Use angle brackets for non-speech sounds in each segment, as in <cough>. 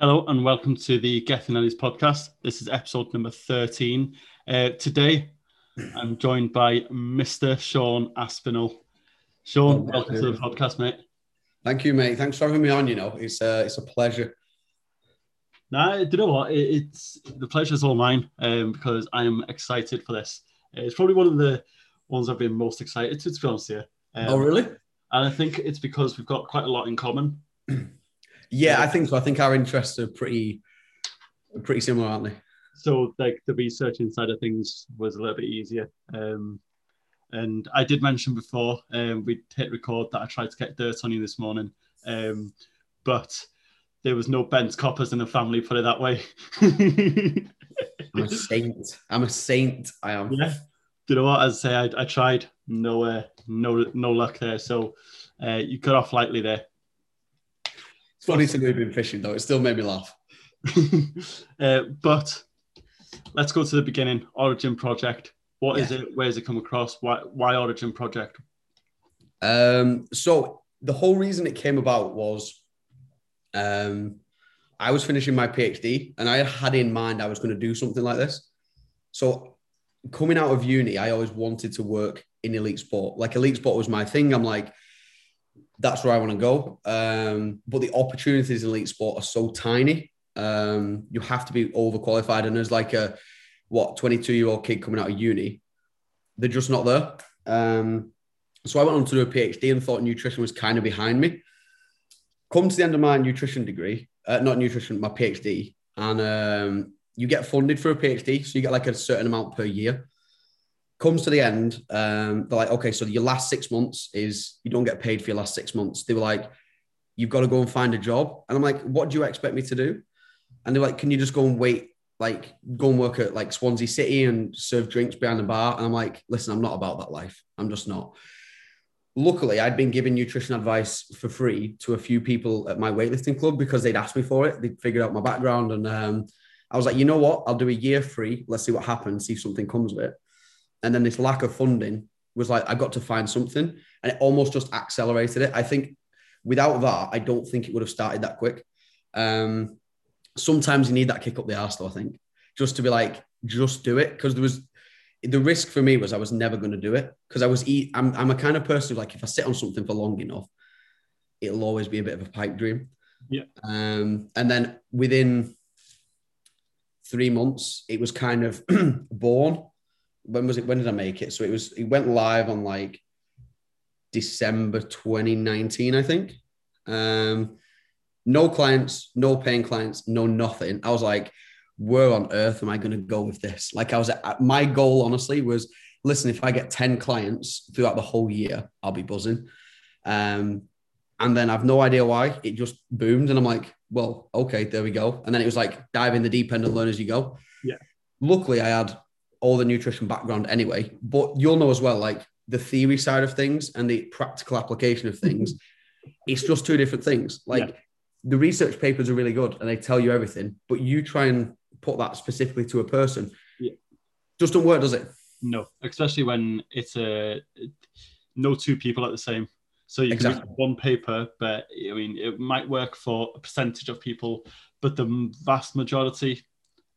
Hello and welcome to the Getting Ellies podcast. This is episode number 13. Uh, today, I'm joined by Mr. Sean Aspinall. Sean, Oh, welcome to the podcast, mate. Thank you, mate. Thanks for having me on. You know, it's uh, it's a pleasure. Now, do you know what? It, it's the pleasure's all mine um, because I am excited for this. It's probably one of the ones I've been most excited to, to be honest here. Um, oh, really? And I think it's because we've got quite a lot in common. <clears throat> Yeah, I think so. I think our interests are pretty pretty similar, aren't they? So, like the researching side of things was a little bit easier. Um, and I did mention before um, we hit record that I tried to get dirt on you this morning, um, but there was no bent coppers in the family. Put it that way. <laughs> I'm a saint. I'm a saint. I am. yeah. Do you know what? As I say, I, I tried. No, uh, no, no luck there. So uh, you cut off lightly there. Funny to we've been fishing though. It still made me laugh. <laughs> uh, but let's go to the beginning. Origin Project. What is Yeah. it? Where does it come across? Why, why Origin Project? Um, so the whole reason it came about was, um, I was finishing my PhD and I had in mind I was going to do something like this. So coming out of uni, I always wanted to work in elite sport. Like elite sport was my thing. I'm like, that's where I want to go. Um, but the opportunities in elite sport are so tiny. Um, you have to be overqualified. And as like a what 22 year old kid coming out of uni, they're just not there. Um, so I went on to do a PhD and thought nutrition was kind of behind me. Come to the end of my nutrition degree, uh, not nutrition, my PhD, and um, you get funded for a PhD. So you get like a certain amount per year. Comes to the end, um, they're like, okay, so your last six months is you don't get paid for your last six months. They were like, you've got to go and find a job. And I'm like, what do you expect me to do? And they're like, can you just go and wait, like go and work at like Swansea City and serve drinks behind the bar? And I'm like, listen, I'm not about that life. I'm just not luckily I'd been giving nutrition advice for free to a few people at my weightlifting club because they'd asked me for it. They'd figured out my background. And um, I was like, you know what? I'll do a year free. Let's see what happens, see if something comes of it. And then this lack of funding was like, I got to find something and it almost just accelerated it. I think without that, I don't think it would have started that quick. Um, sometimes you need that kick up the arse, though, I think, just to be like, just do it. Because there was the risk for me was I was never going to do it because I was eat. I'm, I'm a kind of person who, like if I sit on something for long enough, it'll always be a bit of a pipe dream. Yeah. Um, and then within three months, it was kind of <clears throat> born. When was it? When did I make it? So it was. It went live on like December 2019, I think. Um, no clients, no paying clients, no nothing. I was like, where on earth am I going to go with this? Like I was, my goal honestly was, listen, if I get 10 clients throughout the whole year, I'll be buzzing. Um, and then I've no idea why it just boomed. And I'm like, well, okay, there we go. And then it was like dive in the deep end and learn as you go. Yeah. Luckily, I had all the nutrition background anyway, but you'll know as well, like the theory side of things and the practical application of mm-hmm. things, it's just two different things. Like Yeah. the research papers are really good and they tell you everything, but you try and put that specifically to a person. Yeah. Just don't work, does it? No, especially when it's a no two people are the same. So you can Exactly. read one paper, but I mean, it might work for a percentage of people, but the vast majority,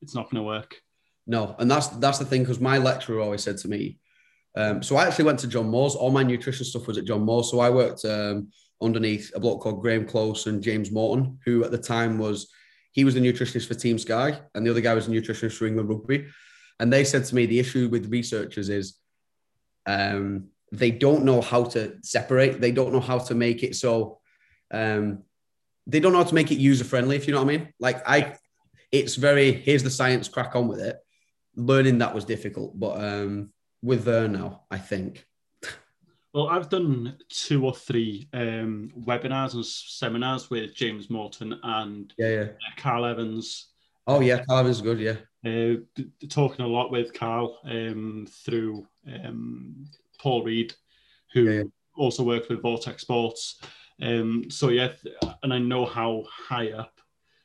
it's not going to work. No, and that's that's the thing because my lecturer always said to me. Um, so I actually went to John Moores. All my nutrition stuff was at John Moore. So I worked um, underneath a bloke called Graeme Close and James Morton, who at the time was he was the nutritionist for Team Sky, and the other guy was a nutritionist for England Rugby. And they said to me, the issue with researchers is um, they don't know how to separate. They don't know how to make it so. Um, they don't know how to make it user friendly. If you know what I mean. Like I, it's very here's the science, crack on with it. Learning that was difficult, but um, with there now, I think. Well, I've done two or three um, webinars and seminars with James Morton and Yeah, yeah. Carl Evans. Oh yeah, Calvin's good. Yeah, Uh, talking a lot with Carl um, through um, Paul Reed, who Yeah, also worked with Vortex Sports. Um, so yeah, and I know how high up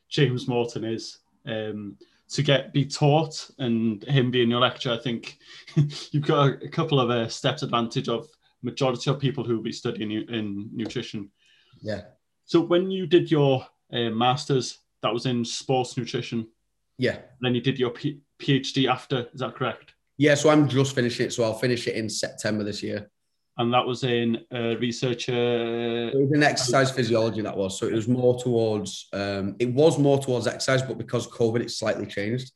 James Morton is. To get be taught and him being your lecturer, I think <laughs> you've got a, a couple of uh, steps advantage of majority of people who will be studying in nutrition. yeah. So when you did your uh, masters, that was in sports nutrition. Yeah. Then you did your P- PhD after. Is that correct? Yeah. So I'm just finishing it. So I'll finish it in September this year. And that was in uh, researcher. It was in exercise physiology that was. So it was more towards. Um, it was more towards exercise, but because COVID, it's slightly changed.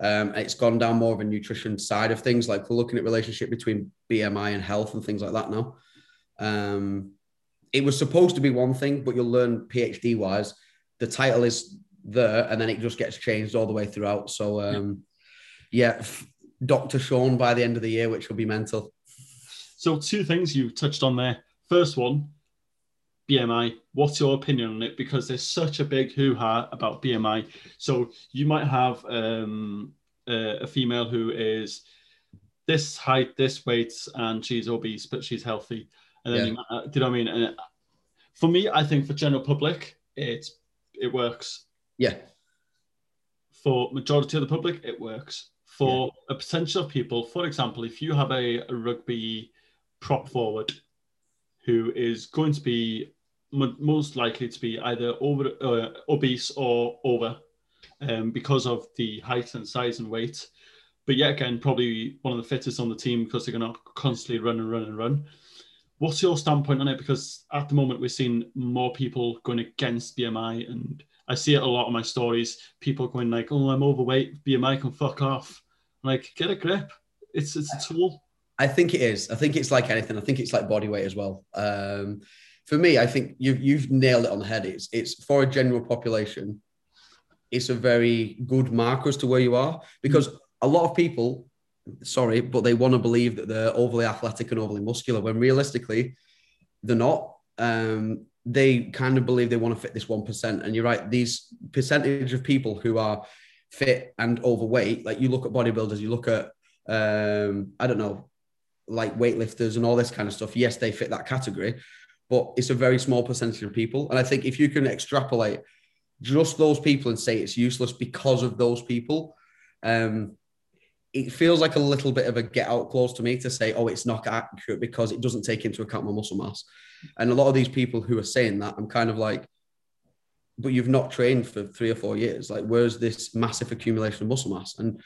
Um, it's gone down more of a nutrition side of things. Like we're looking at relationship between BMI and health and things like that now. Um, it was supposed to be one thing, but you'll learn PhD wise. The title is there, and then it just gets changed all the way throughout. So, um, yeah, Doctor Sean by the end of the year, which will be mental. So, two things you touched on there. First one, BMI. What's your opinion on it? Because there's such a big hoo ha about BMI. So, you might have um, a, a female who is this height, this weight, and she's obese, but she's healthy. And then, Yeah. you, uh, do you know what I mean? And uh, for me, I think for general public, it it works. Yeah, For majority of the public, it works. For a potential of people, for example, if you have a, a rugby prop forward who is going to be mo- most likely to be either over uh, obese or over um, because of the height and size and weight, but yet again probably one of the fittest on the team because they're going to constantly run and run and run. What's your standpoint on it? Because at the moment we're seeing more people going against BMI, and I see it a lot on my stories. People going like, "Oh, I'm overweight. BMI can fuck off." Like, get a grip. It's it's a tool. I think it is. I think it's like anything. I think it's like body weight as well. Um, for me, I think you've you've nailed it on the head. It's it's for a general population. It's a very good marker as to where you are because a lot of people, sorry, but they want to believe that they're overly athletic and overly muscular when realistically they're not. Um, they kind of believe they want to fit this one percent, and you're right. These percentage of people who are fit and overweight, like you look at bodybuilders, you look at um, I don't know, like weightlifters and all this kind of stuff. Yes, they fit that category, but it's a very small percentage of people. And I think if you can extrapolate just those people and say it's useless because of those people, um, it feels like a little bit of a get out clause to me to say, oh, it's not accurate because it doesn't take into account my muscle mass. And a lot of these people who are saying that, I'm kind of like, but you've not trained for three or four years. Like, where's this massive accumulation of muscle mass? And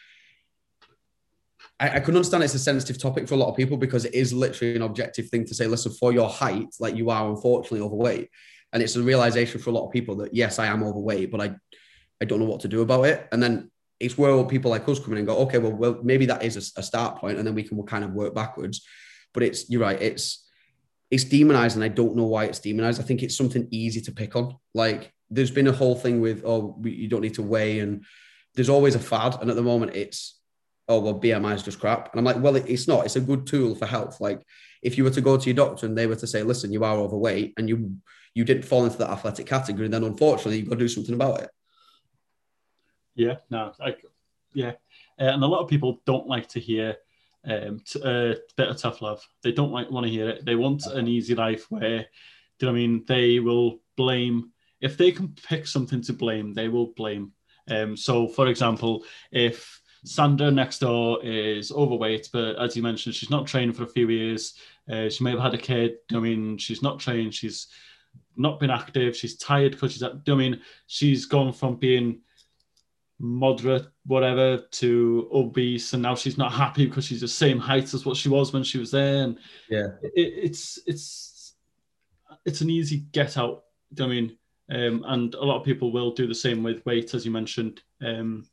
I, I can understand it's a sensitive topic for a lot of people because it is literally an objective thing to say, listen, for your height, like you are unfortunately overweight. And it's a realization for a lot of people that yes, I am overweight, but I I don't know what to do about it. And then it's where people like us come in and go, okay, well, well, maybe that is a, a start point, and then we can kind of work backwards. But it's you're right, it's it's demonized, and I don't know why it's demonized. I think it's something easy to pick on. Like there's been a whole thing with oh, you don't need to weigh, and there's always a fad, and at the moment it's oh well BMI is just crap. And I'm like, well, it's not. It's a good tool for health. Like if you were to go to your doctor and they were to say, listen, you are overweight and you you didn't fall into that athletic category, then unfortunately you've got to do something about it. Yeah, no, I, yeah, uh, and a lot of people don't like to hear um, t- uh, bit of tough love. They don't like want to hear it. They want an easy life where, do you know I mean? They will blame if they can pick something to blame. They will blame. Um, so, for example, if Sandra next door is overweight, but as you mentioned, she's not trained for a few years. Uh, she may have had a kid. I mean, she's not trained. She's not been active. She's tired because she's. I mean, she's gone from being moderate, whatever, to obese, and now she's not happy because she's the same height as what she was when she was there. And Yeah. it, it's it's it's an easy get out. I mean, um, and a lot of people will do the same with weight, as you mentioned. Um,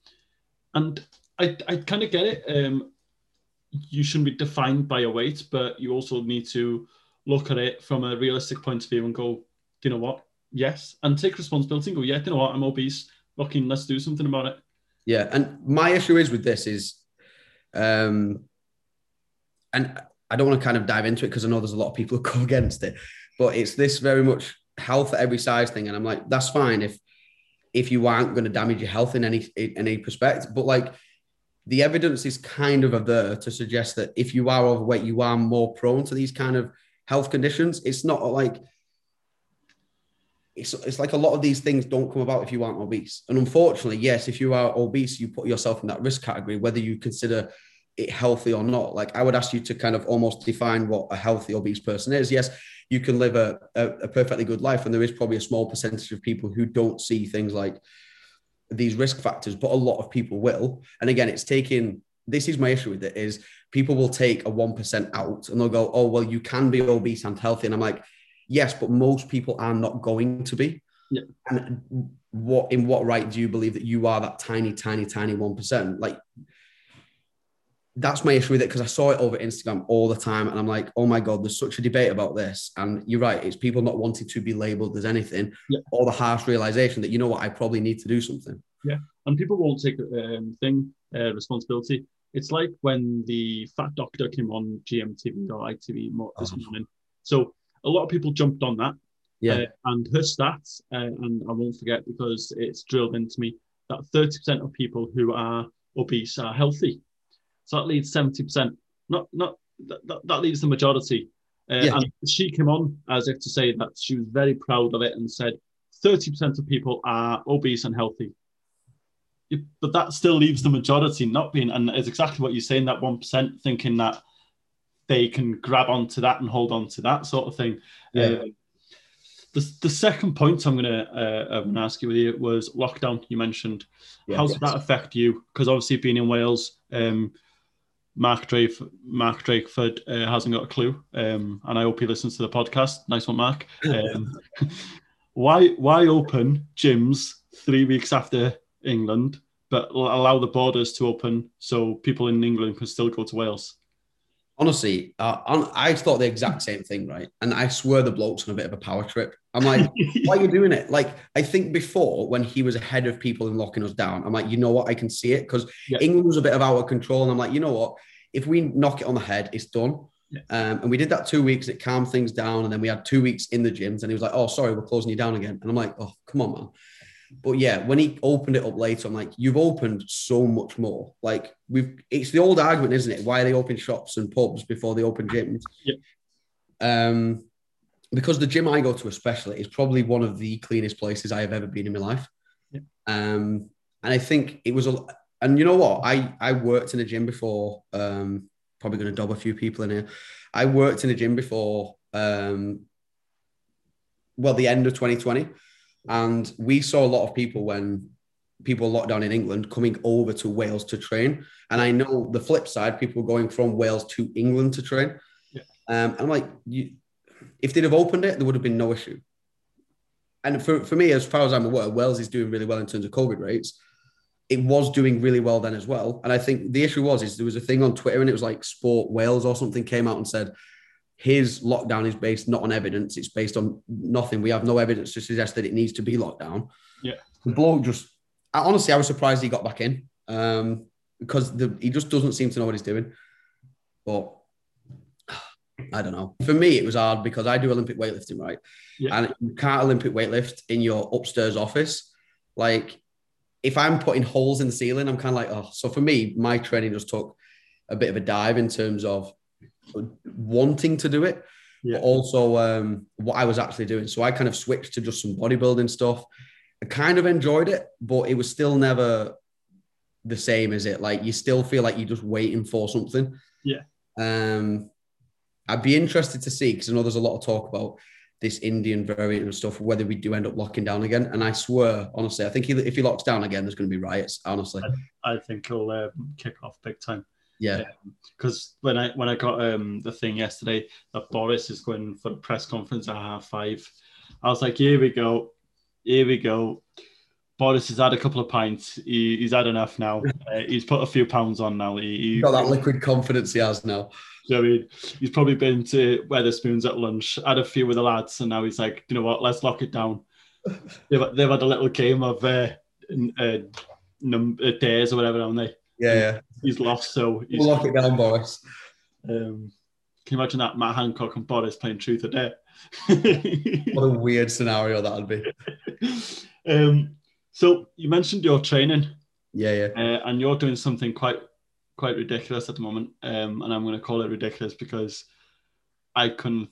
and I I kind of get it. Um, you shouldn't be defined by your weight, but you also need to look at it from a realistic point of view and go, do you know what? Yes, and take responsibility and go, yeah, do you know what? I'm obese. Fucking, let's do something about it. Yeah, and my issue is with this is, um, and I don't want to kind of dive into it because I know there's a lot of people who go <laughs> against it, but it's this very much health at every size thing, and I'm like, that's fine if if you aren't going to damage your health in any in any perspective, but like the evidence is kind of there to suggest that if you are overweight, you are more prone to these kind of health conditions. It's not like it's, it's like a lot of these things don't come about if you aren't obese. And unfortunately, yes, if you are obese, you put yourself in that risk category, whether you consider it healthy or not. Like I would ask you to kind of almost define what a healthy obese person is. Yes, you can live a, a, a perfectly good life, and there is probably a small percentage of people who don't see things like these risk factors, but a lot of people will. And again, it's taking this is my issue with it is people will take a 1% out and they'll go, oh, well, you can be obese and healthy. And I'm like, yes, but most people are not going to be. Yeah. And what in what right do you believe that you are that tiny, tiny, tiny 1%? Like that's my issue with it because I saw it over Instagram all the time. And I'm like, oh my God, there's such a debate about this. And you're right, it's people not wanting to be labeled as anything Yeah. or the harsh realization that, you know what, I probably need to do something. Yeah, and people won't take um, thing uh, responsibility. It's like when the fat doctor came on GMTV or ITV this Oh. morning. So a lot of people jumped on that. Yeah. Uh, and her stats, uh, and I won't forget because it's drilled into me that 30% of people who are obese are healthy. So that leaves 70%. Not not that, that, leaves the majority. Uh, Yeah. And she came on as if to say that she was very proud of it and said 30% of people are obese and healthy. But that still leaves the majority not being, and it's exactly what you're saying, that 1% thinking that they can grab onto that and hold on to that sort of thing. Yeah. Uh, the, the second point I'm going to uh, gonna ask you with you was lockdown. You mentioned Yeah. how did that affect you? Because obviously being in Wales, um, Mark Drake Mark Drakeford uh, hasn't got a clue, um, and I hope he listens to the podcast. Nice one, Mark. Um, <laughs> why why open gyms three weeks after England, but allow the borders to open so people in England can still go to Wales? Honestly, uh, I thought the exact same thing, right? And I swear the bloke's on a bit of a power trip. I'm like, <laughs> why are you doing it? Like, I think before when he was ahead of people and locking us down, I'm like, you know what? I can see it because Yeah. England was a bit of out of control. And I'm like, you know what? If we knock it on the head, it's done. Yeah. Um, and we did that two weeks, it calmed things down. And then we had two weeks in the gyms, and he was like, oh, sorry, we're closing you down again. And I'm like, oh, come on, man. But yeah, when he opened it up later, I'm like, you've opened so much more. Like, we've, it's the old argument, isn't it? Why they open shops and pubs before they open gyms? Yeah. Um, because the gym I go to, especially, is probably one of the cleanest places I have ever been in my life. Yeah. Um, and I think it was a, and you know what? I I worked in a gym before. Um, probably going to dob a few people in here. I worked in a gym before. Um, well, the end of 2020, and we saw a lot of people when people locked down in England coming over to Wales to train. And I know the flip side, people going from Wales to England to train. Yeah. Um, and I'm like, you, if they'd have opened it, there would have been no issue. And for, for me, as far as I'm aware, Wales is doing really well in terms of COVID rates. It was doing really well then as well. And I think the issue was is there was a thing on Twitter and it was like Sport Wales or something came out and said his lockdown is based not on evidence, it's based on nothing. We have no evidence to suggest that it needs to be locked down. Yeah. The bloke just I, honestly I was surprised he got back in. Um, because the, he just doesn't seem to know what he's doing. But I don't know. For me, it was hard because I do Olympic weightlifting, right? Yeah. And you can't Olympic weightlift in your upstairs office. Like, if I'm putting holes in the ceiling, I'm kind of like, oh. So for me, my training just took a bit of a dive in terms of wanting to do it, Yeah. but also um, what I was actually doing. So I kind of switched to just some bodybuilding stuff. I kind of enjoyed it, but it was still never the same as it. Like you still feel like you're just waiting for something. Yeah. Um, I'd be interested to see because I know there's a lot of talk about this Indian variant and stuff. Whether we do end up locking down again, and I swear, honestly, I think he, if he locks down again, there's going to be riots. Honestly, I think he'll um, kick off big time. yeah, because when I when I got um, the thing yesterday that Boris is going for the press conference at half five, I was like, here we go, here we go. Boris has had a couple of pints. He, he's had enough now. <laughs> Uh, he's put a few pounds on now. He, he, got that liquid confidence he has now. what I mean, he's probably been to Wetherspoons at lunch, had a few with the lads, and now he's like, you know what, let's lock it down. <laughs> they've, they've had a little game of uh, uh, num- uh, days or whatever, haven't they? Yeah, yeah. He's lost, so he's, We'll lock it down, Boris. Um, can you imagine that Matt Hancock and Boris playing Truth or Dare? What a <laughs> weird scenario that would be. um, so you mentioned your training, Yeah, yeah. uh, and you're doing something quite quite ridiculous at the moment. Um, and I'm going to call it ridiculous because I couldn't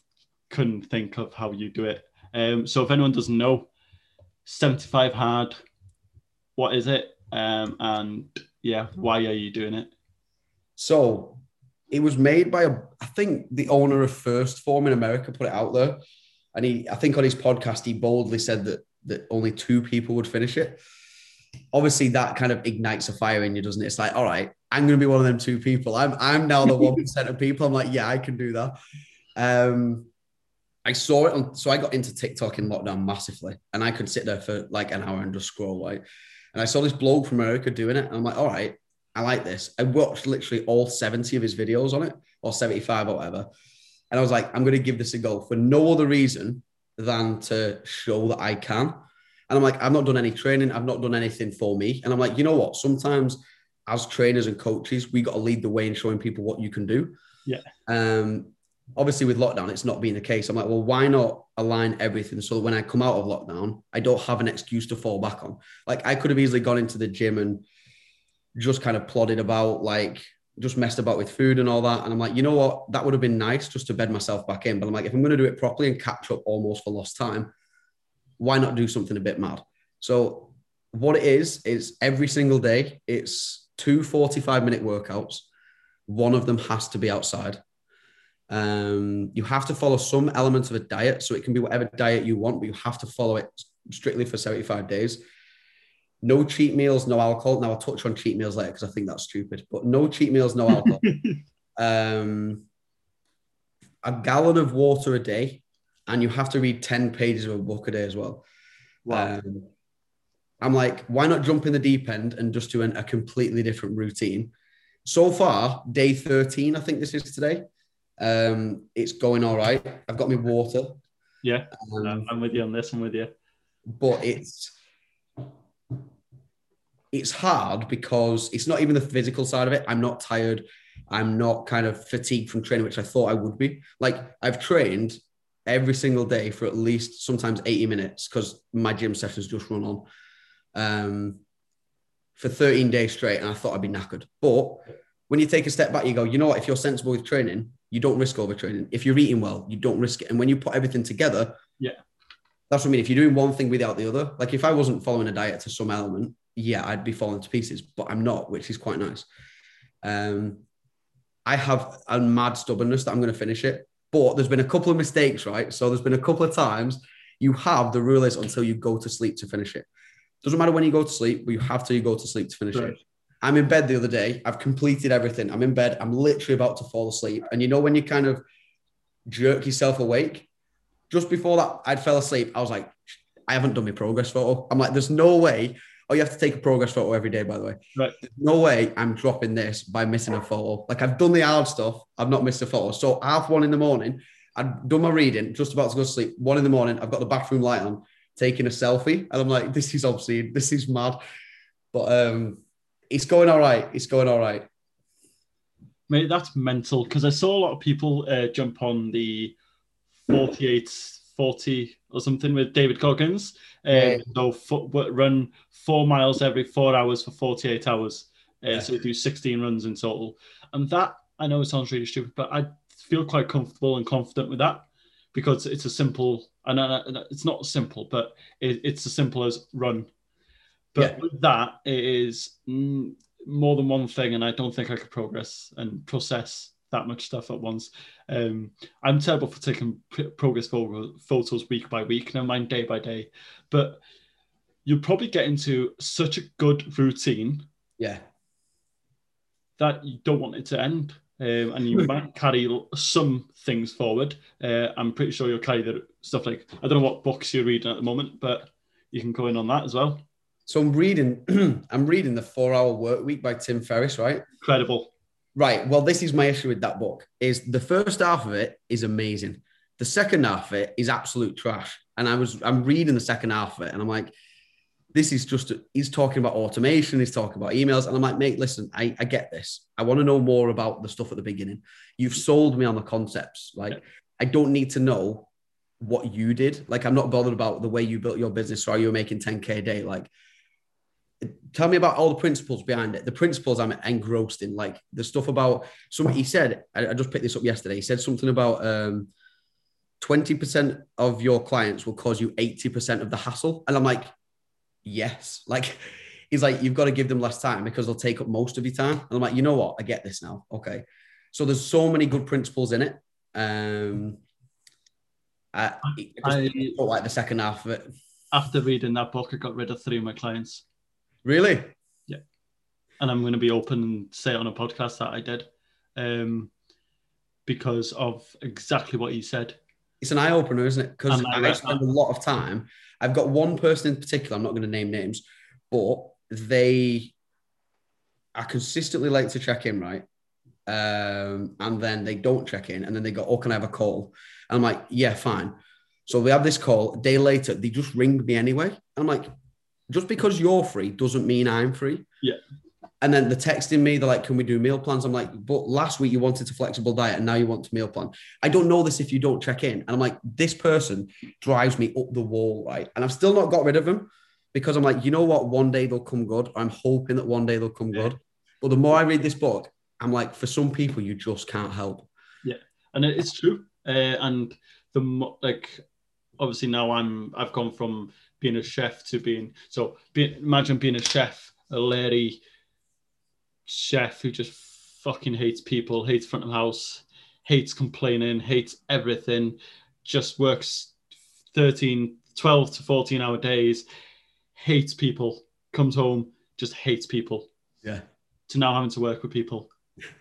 couldn't think of how you do it. Um, so if anyone doesn't know, 75 hard, what is it? Um, and yeah, why are you doing it? So it was made by a, I think the owner of 1st Phorm in America put it out there, and he, I think on his podcast, he boldly said that that only two people would finish it. obviously that kind of ignites a fire in you, doesn't it? It's like, all right, I'm going to be one of them two people. I'm I'm now the <laughs> one percent of people. I'm like, yeah, I can do that. Um, I saw it on, so I got into TikTok in lockdown massively, and I could sit there for like an hour and just scroll like. And I saw this bloke from America doing it, and I'm like, all right, I like this. I watched literally all 70 of his videos on it, or 75 or whatever. And I was like, I'm going to give this a go for no other reason than to show that I can. And I'm like, I've not done any training, I've not done anything for me. And I'm like, you know what? Sometimes as trainers and coaches, we got to lead the way in showing people what you can do. Yeah. Um, obviously with lockdown, it's not being the case. I'm like, well, why not align everything so that when I come out of lockdown, I don't have an excuse to fall back on. Like I could have easily gone into the gym and just kind of plodded about, like just messed about with food and all that. And I'm like, you know what? That would have been nice just to bed myself back in. But I'm like, if I'm going to do it properly and catch up almost for lost time, why not do something a bit mad? So what it is, is every single day, it's two 45 minute workouts. One of them has to be outside. Um, you have to follow some elements of a diet. So it can be whatever diet you want, but you have to follow it strictly for 75 days. No cheat meals, no alcohol. Now I'll touch on cheat meals later because I think that's stupid, but no cheat meals, no alcohol. <laughs> um, a gallon of water a day, and you have to read 10 pages of a book a day as well. Wow. Um, I'm like, why not jump in the deep end and just do an, a completely different routine? So far, day 13, I think this is today. Um, it's going all right. I've got my water. Yeah, Um, I'm with you on this. I'm with you. but it's it's hard because it's not even the physical side of it. I'm not tired. I'm not kind of fatigued from training, which I thought I would be. Like I've trained every single day for at least sometimes 80 minutes because my gym sessions just run on um, for 13 days straight, and I thought I'd be knackered. But when you take a step back, you go, you know what? If you're sensible with training, you don't risk overtraining. If you're eating well, you don't risk it. And when you put everything together, Yeah. that's what I mean. If you're doing one thing without the other, like if I wasn't following a diet to some element, yeah, I'd be falling to pieces, but I'm not, which is quite nice. Um, I have a mad stubbornness that I'm going to finish it, but there's been a couple of mistakes, right? So there's been a couple of times you have the rule is until you go to sleep to finish it. Doesn't matter when you go to sleep, but you have to you go to sleep to finish Right. it. I'm in bed the other day. I've completed everything. I'm in bed. I'm literally about to fall asleep. And you know when you kind of jerk yourself awake, just before that, I'd fell asleep. I was like, I haven't done my progress photo. I'm like, there's no way. Oh, you have to take a progress photo every day, by the way. Right. No way I'm dropping this by missing a photo. Like I've done the hard stuff. I've not missed a photo. So half one in the morning, I've done my reading, just about to go to sleep. One in the morning, I've got the bathroom light on, taking a selfie. And I'm like, <laughs> this is obscene. This is mad. But um, it's going all right. It's going all right. Mate, that's mental because I saw a lot of people uh, jump on the 48 40 or something with David Goggins. Uh, Yeah. So fo- run four miles every four hours for 48 hours. Uh, Yeah. So we do 16 runs in total. And that, I know it sounds really stupid, but I feel quite comfortable and confident with that because it's a simple, and and it's not simple, but it, it's as simple as run. But Yeah. with that, it is mm, more than one thing, and I don't think I could progress and process that much stuff at once. Um, I'm terrible for taking progress photos week by week, never mind day by day. But you'll probably get into such a good routine Yeah. that you don't want it to end. Um, and you might carry some things forward. Uh, I'm pretty sure you'll carry the stuff like I don't know what books you're reading at the moment, but you can go in on that as well. So I'm reading, <clears throat> I'm reading the four hour work week by Tim Ferriss, right? Incredible. Right. Well, this is my issue with that book is the first half of it is amazing. The second half of it is absolute trash. And I was I'm reading the second half of it and I'm like, this is just he's talking about automation, he's talking about emails. And I'm like, mate, listen, I, I get this. I want to know more about the stuff at the beginning. You've sold me on the concepts. Like. I don't need to know what you did. Like, I'm not bothered about the way you built your business or how you were making 10K a day. Like, tell me about all the principles behind it. The principles I'm engrossed in, like the stuff about some. He said, I, I just picked this up yesterday. He said something about um, 20% of your clients will cause you 80% of the hassle. And I'm like, yes. <laughs> Like, he's like, you've got to give them less time because they'll take up most of your time. And I'm like, you know what? I get this now. Okay. So there's so many good principles in it. Um, I, I just I like the second half of it. after reading that book, I got rid of three of my clients. Really? Yeah. And I'm going to be open and say it on a podcast that I did, um, because of exactly what you said. It's an eye opener, isn't it? Because I spend a lot of time. I've got one person in particular. I'm not going to name names, but they are consistently late to check in, right? Um, and then they don't check in, and then they go, "Oh, can I have a call?" And I'm like, "Yeah, fine." So we have this call. A day later, they just ring me anyway. And I'm like, "Just because you're free doesn't mean I'm free." Yeah. And then they're texting me. They're like, "Can we do meal plans?" I'm like, "But last week you wanted to flexible diet, and now you want to meal plan." I don't know this if you don't check in. And I'm like, this person drives me up the wall, right? And I've still not got rid of them because I'm like, you know what? One day they'll come good. I'm hoping that one day they'll come Yeah. good. But the more I read this book, I'm like, for some people, you just can't help. Yeah. And it's true. Uh, and the mo- like, obviously now I'm I've gone from being a chef to being so. Be, imagine being a chef, a lady chef who just fucking hates people, hates front of house, hates complaining, hates everything, just works 13, 12 to 14 hour days, hates people, comes home, just hates people Yeah. to now having to work with people.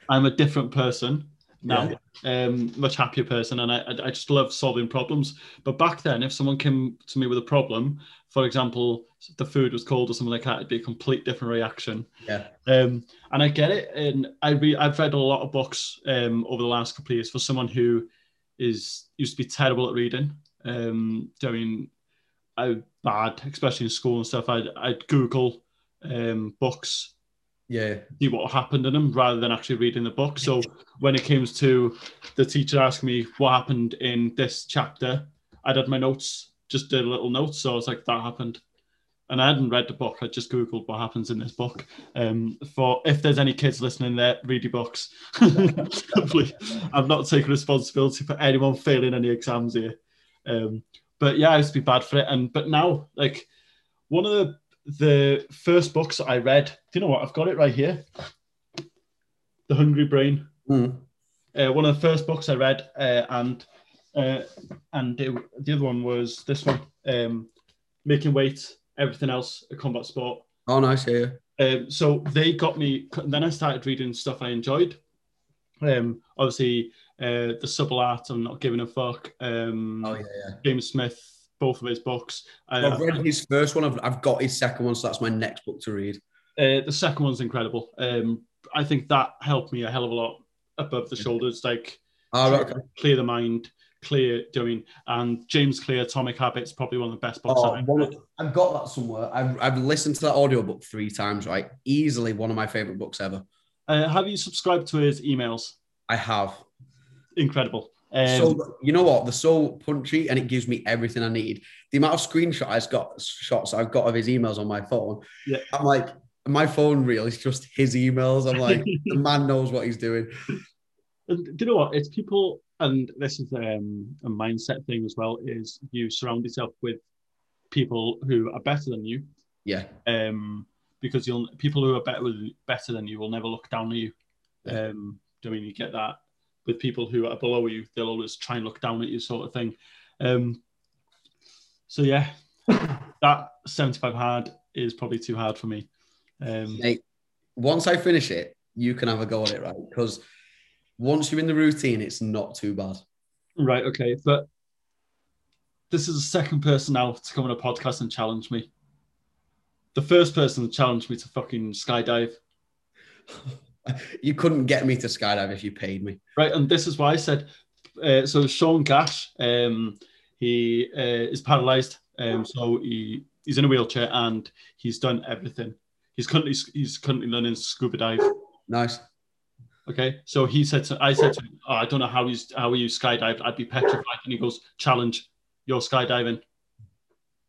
I'm a different person now, um, much happier person, and I, I I just love solving problems. But back then, if someone came to me with a problem, for example, the food was cold or something like that, it'd be a complete different reaction. Yeah. Um, and I get it, and I re- I've read a lot of books um, over the last couple of years for someone who is used to be terrible at reading. Um, doing I bad, especially in school and stuff. I'd, I'd Google um, books Yeah. see what happened in them rather than actually reading the book. So when it comes to the teacher asking me what happened in this chapter, I'd had my notes, just did a little note. So I was like, that happened. And I hadn't read the book. I just Googled what happens in this book. Um, for if there's any kids listening there, read your books. <laughs> I'm not taking responsibility for anyone failing any exams here. Um, but yeah, I used to be bad for it. And but now, like one of the the first books I read, do you know what? I've got it right here. The Hungry Brain. Mm. Uh, one of the first books I read, uh, and uh, and it, the other one was this one, um, Making Weight, Everything Else, a Combat Sport. Oh, nice. Yeah. Um, so they got me. Then I started reading stuff I enjoyed. Um, obviously, uh, the Subtle Art, I'm not giving a fuck. Um, Oh, yeah. yeah. James Smith, both of his books. Uh, I've read his first one. I've, I've got his second one, so that's my next book to read. Uh, the second one's incredible. Um, I think that helped me a hell of a lot above the shoulders, like Oh, right, okay. clear the mind, clear doing. And James Clear, Atomic Habits, probably one of the best books Oh, I've. I've got that somewhere. I've, I've listened to that audiobook three times, right? Easily one of my favorite books ever. Uh, have you subscribed to his emails? I have. Incredible. Um, so you know what? They're so punchy, and it gives me everything I need. The amount of screenshots I've got, shots I've got of his emails on my phone. Yeah. I'm like, my phone reel is just his emails. I'm like, the <laughs> man knows what he's doing. And do you know what? It's people, and this is um, a mindset thing as well. Is you surround yourself with people who are better than you, Yeah, um, because you'll people who are better better than you will never look down on you. Yeah. Um, do I mean, you get that with people who are below you; they'll always try and look down at you, sort of thing. Um, so yeah, <coughs> that seventy-five hard is probably too hard for me. Um, Mate, once I finish it, you can have a go at it, right? Because once you're in the routine, it's not too bad. Right, okay. But this is the second person now to come on a podcast and challenge me. The first person to challenge me to fucking skydive. <laughs> you couldn't get me to skydive if you paid me. Right, and this is why I said uh, so Sean Gash, um, he uh, is paralyzed. Um, so he, he's in a wheelchair and he's done everything. He's currently he's currently learning scuba dive. Nice. Okay, so he said to I said to him, oh, I don't know how he's how you skydived. I'd be petrified. And he goes, challenge, you're skydiving.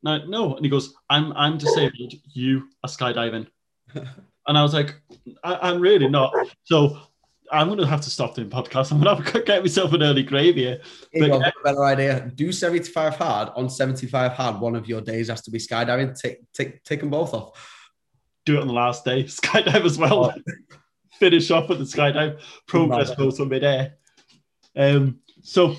No, no, and he goes, I'm I'm disabled. You are skydiving. <laughs> and I was like, I, am really not. So I'm going to have to stop doing podcasts. I'm going to have to get myself an early grave here. Here But- a better idea. Do 75 hard on 75 hard. One of your days has to be skydiving. Take, tick, tick them both off. Do it on the last day. <laughs> Skydive as well. <laughs> Finish off with the skydive. Progress photo midair. Um, so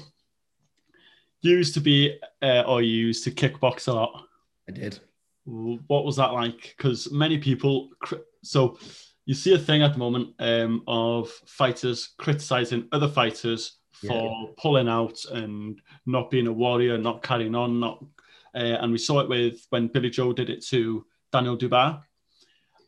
you used to be, uh, or you used to kickbox a lot. I did. what was that like? Because many people, so you see a thing at the moment um, of fighters criticizing other fighters for yeah. pulling out and not being a warrior, not carrying on, not. Uh, and we saw it with when Billy Joe did it to Daniel Dubois.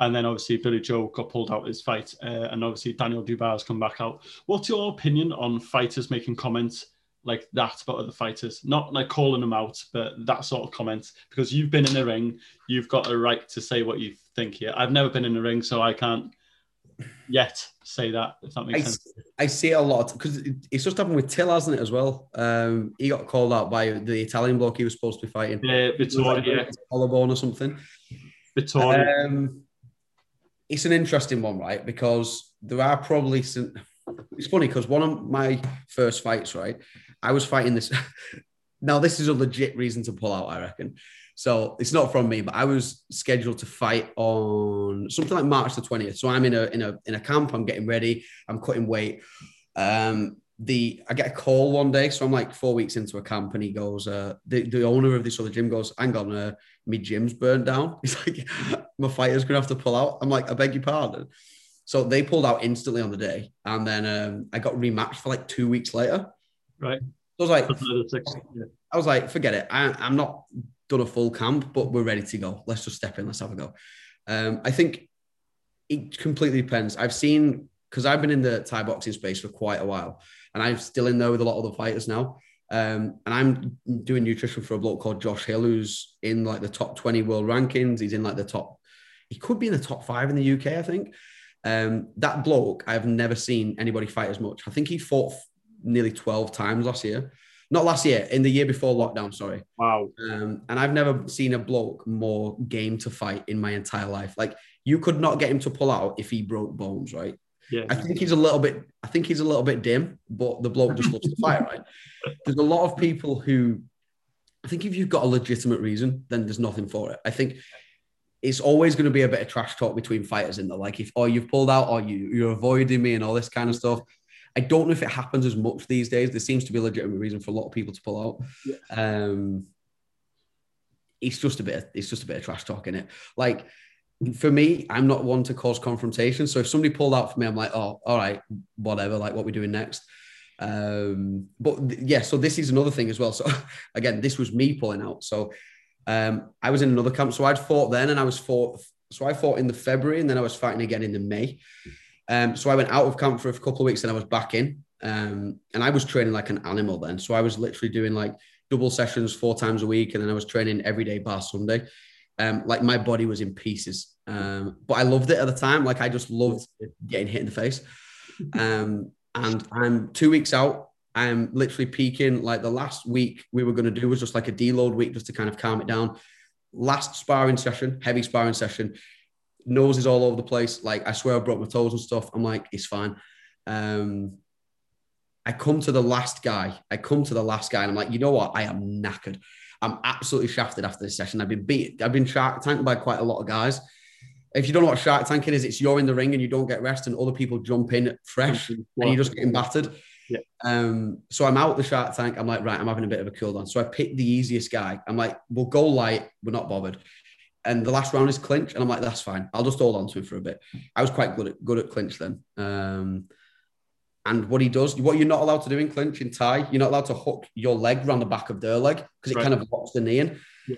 And then obviously Billy Joe got pulled out his fight, uh, and obviously Daniel Dubois has come back out. What's your opinion on fighters making comments like that about other fighters? Not like calling them out, but that sort of comment. Because you've been in the ring, you've got a right to say what you think here. I've never been in the ring, so I can't yet say that. If that makes I, sense. I see a lot because it's just happened with Till, hasn't it, as well? Um, he got called out by the Italian bloke he was supposed to be fighting. Yeah, Vittorio. Like collarbone or something. Vittorio. Um, it's an interesting one, right? Because there are probably some. It's funny because one of my first fights, right, I was fighting this. <laughs> now this is a legit reason to pull out, I reckon. So it's not from me, but I was scheduled to fight on something like March the twentieth. So I'm in a in a in a camp. I'm getting ready. I'm cutting weight. Um, the I get a call one day, so I'm like four weeks into a camp, and he goes, uh, the the owner of this other gym goes, "Hang on, uh, my gym's burned down." <laughs> He's like, "My fighter's gonna have to pull out." I'm like, "I beg your pardon." So they pulled out instantly on the day, and then um, I got rematched for like two weeks later. Right. I was like, I was like, forget it. I, I'm not done a full camp, but we're ready to go. Let's just step in. Let's have a go. Um, I think it completely depends. I've seen because I've been in the Thai boxing space for quite a while, and I'm still in there with a lot of the fighters now. Um, and I'm doing nutrition for a bloke called Josh Hill, who's in like the top 20 world rankings. He's in like the top, he could be in the top five in the UK, I think. Um, that bloke, I've never seen anybody fight as much. I think he fought nearly 12 times last year. Not last year, in the year before lockdown, sorry. Wow. Um, and I've never seen a bloke more game to fight in my entire life. Like you could not get him to pull out if he broke bones, right? Yeah. I think he's a little bit. I think he's a little bit dim, but the bloke just loves to fight, right? <laughs> There's a lot of people who. I think if you've got a legitimate reason, then there's nothing for it. I think it's always going to be a bit of trash talk between fighters in there, like if oh you've pulled out or you you're avoiding me and all this kind of stuff. I don't know if it happens as much these days. There seems to be a legitimate reason for a lot of people to pull out. Yeah. Um, it's just a bit. Of, it's just a bit of trash talk in it. Like for me, I'm not one to cause confrontation. So if somebody pulled out for me, I'm like, oh, all right, whatever. Like, what we're doing next? Um, but th- yeah, so this is another thing as well. So <laughs> again, this was me pulling out. So um, I was in another camp. So I'd fought then, and I was fought. So I fought in the February, and then I was fighting again in the May. Um, so I went out of camp for a couple of weeks, and I was back in. Um, and I was training like an animal then. So I was literally doing like double sessions four times a week, and then I was training every day bar Sunday. Um, like my body was in pieces. Um, but I loved it at the time. Like I just loved getting hit in the face. Um, and I'm two weeks out. I'm literally peaking. Like the last week we were going to do was just like a deload week just to kind of calm it down. Last sparring session, heavy sparring session, nose is all over the place. Like I swear I broke my toes and stuff. I'm like, it's fine. Um, I come to the last guy. I come to the last guy, and I'm like, you know what? I am knackered. I'm absolutely shafted after this session. I've been beat. I've been shark tanked by quite a lot of guys. If you don't know what shark tanking is, it's you're in the ring and you don't get rest, and other people jump in fresh, and you're just getting battered. Yeah. Um, so I'm out the shark tank. I'm like, right, I'm having a bit of a cool down. So I picked the easiest guy. I'm like, we'll go light. We're not bothered. And the last round is clinch, and I'm like, that's fine. I'll just hold on to him for a bit. I was quite good at good at clinch then. Um, and what he does, what you're not allowed to do in clinch in Thai, you're not allowed to hook your leg around the back of their leg because it right. kind of locks the knee in. Yeah.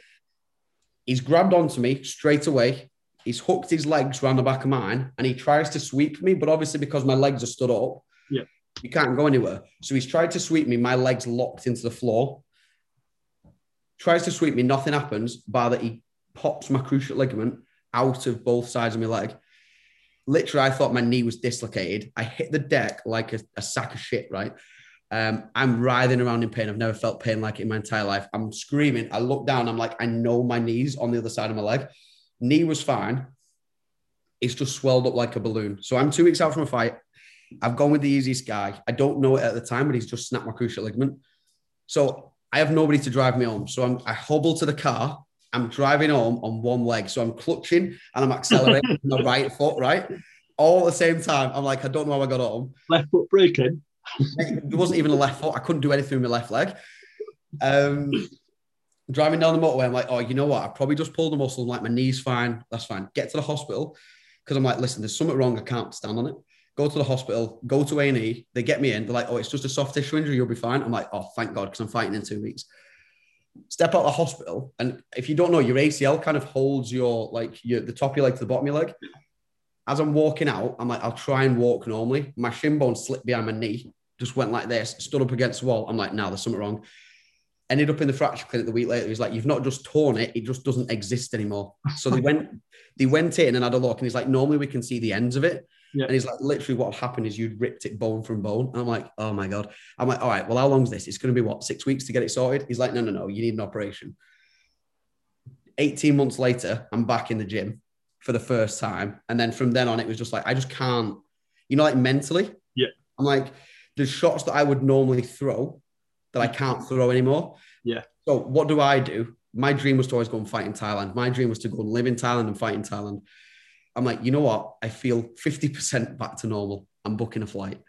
He's grabbed onto me straight away. He's hooked his legs around the back of mine and he tries to sweep me, but obviously because my legs are stood up, yeah, you can't go anywhere. So he's tried to sweep me, my legs locked into the floor. Tries to sweep me, nothing happens, bar that he pops my cruciate ligament out of both sides of my leg literally, I thought my knee was dislocated. I hit the deck like a, a sack of shit, right? Um, I'm writhing around in pain. I've never felt pain like it in my entire life. I'm screaming. I look down. I'm like, I know my knee's on the other side of my leg. Knee was fine. It's just swelled up like a balloon. So I'm two weeks out from a fight. I've gone with the easiest guy. I don't know it at the time, but he's just snapped my cruciate ligament. So I have nobody to drive me home. So I'm, I hobble to the car I'm driving home on one leg. So I'm clutching and I'm accelerating <laughs> my right foot, right? All at the same time. I'm like, I don't know how I got home. Left foot breaking. There wasn't even a left foot. I couldn't do anything with my left leg. Um, driving down the motorway. I'm like, oh, you know what? I probably just pulled a muscle. I'm like, my knee's fine. That's fine. Get to the hospital because I'm like, listen, there's something wrong. I can't stand on it. Go to the hospital. Go to A and E. They get me in. They're like, oh, it's just a soft tissue injury. You'll be fine. I'm like, oh, thank God, because I'm fighting in two weeks. Step out of the hospital, and if you don't know, your ACL kind of holds your like your the top of your leg to the bottom of your leg. As I'm walking out, I'm like, I'll try and walk normally. My shin bone slipped behind my knee, just went like this, stood up against the wall. I'm like, now nah, there's something wrong ended up in the fracture clinic the week later. He's like, "You've not just torn it; it just doesn't exist anymore." So they went, they went in and had a look, and he's like, "Normally we can see the ends of it." Yeah. And he's like, literally, what happened is you'd ripped it bone from bone. And I'm like, oh my god. I'm like, all right, well, how long's this? It's going to be what six weeks to get it sorted. He's like, no, no, no, you need an operation. 18 months later, I'm back in the gym for the first time, and then from then on, it was just like I just can't, you know, like mentally. Yeah. I'm like, the shots that I would normally throw that I can't throw anymore. Yeah. So what do I do? My dream was to always go and fight in Thailand. My dream was to go and live in Thailand and fight in Thailand. I'm like, you know what? I feel 50% back to normal. I'm booking a flight.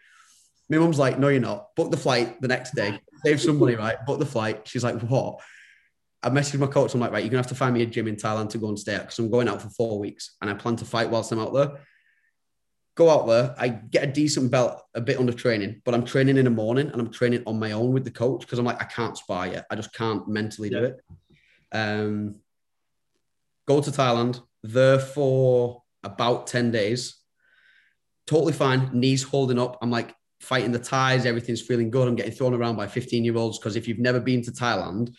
My mum's like, no, you're not. Book the flight the next day. Save some money, right? Book the flight. She's like, what? I messaged my coach. I'm like, right, you're gonna have to find me a gym in Thailand to go and stay at because I'm going out for four weeks and I plan to fight whilst I'm out there go out there. I get a decent belt, a bit under training, but I'm training in the morning and I'm training on my own with the coach because I'm like, I can't spar yet. I just can't mentally yeah. do it. Um, go to Thailand there for about 10 days. Totally fine. Knees holding up. I'm like fighting the Thais. Everything's feeling good. I'm getting thrown around by 15 year olds because if you've never been to Thailand,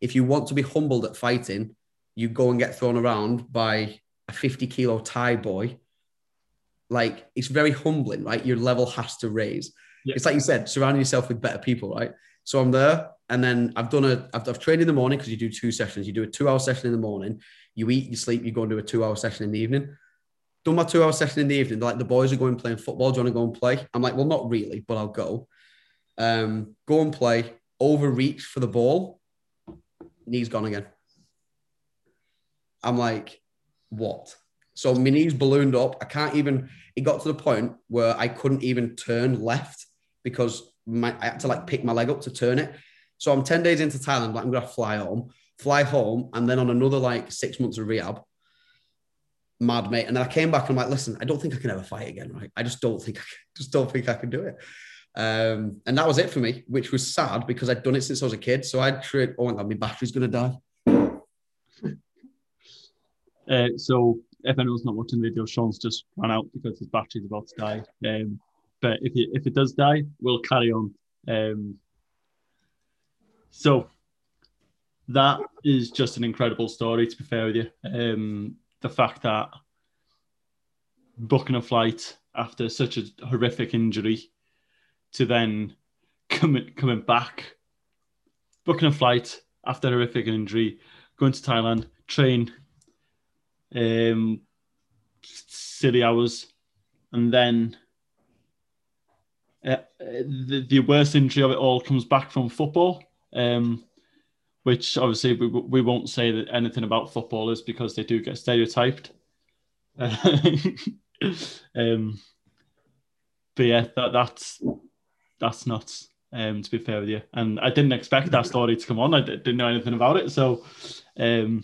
if you want to be humbled at fighting, you go and get thrown around by a 50 kilo Thai boy like it's very humbling, right? Your level has to raise. Yeah. It's like you said, surrounding yourself with better people, right? So I'm there, and then I've done a, I've, I've trained in the morning because you do two sessions. You do a two-hour session in the morning, you eat, you sleep, you go and do a two-hour session in the evening. Done my two-hour session in the evening. Like the boys are going playing football. Do you want to go and play? I'm like, well, not really, but I'll go. Um, go and play. Overreach for the ball. Knee's gone again. I'm like, what? So my knees ballooned up. I can't even, it got to the point where I couldn't even turn left because my, I had to like pick my leg up to turn it. So I'm 10 days into Thailand, like I'm to fly home, fly home, and then on another like six months of rehab. Mad mate. And then I came back and I'm like, listen, I don't think I can ever fight again, right? I just don't think I can, <laughs> just don't think I can do it. Um, and that was it for me, which was sad because I'd done it since I was a kid. So I'd tried, oh my God, my battery's to die. <laughs> Uh, so if anyone's not watching the video, Sean's just run out because his battery's about to die. Um, but if if it does die, we'll carry on. Um, so that is just an incredible story. To be fair with you, um, the fact that booking a flight after such a horrific injury to then coming coming back, booking a flight after a horrific injury, going to Thailand, train um, silly hours, and then uh, the, the worst injury of it all comes back from football, um, which obviously we, we won't say that anything about footballers because they do get stereotyped. <laughs> um, but yeah, that, that's that's nuts. Um, to be fair with you, and I didn't expect that story to come on. I didn't know anything about it, so um,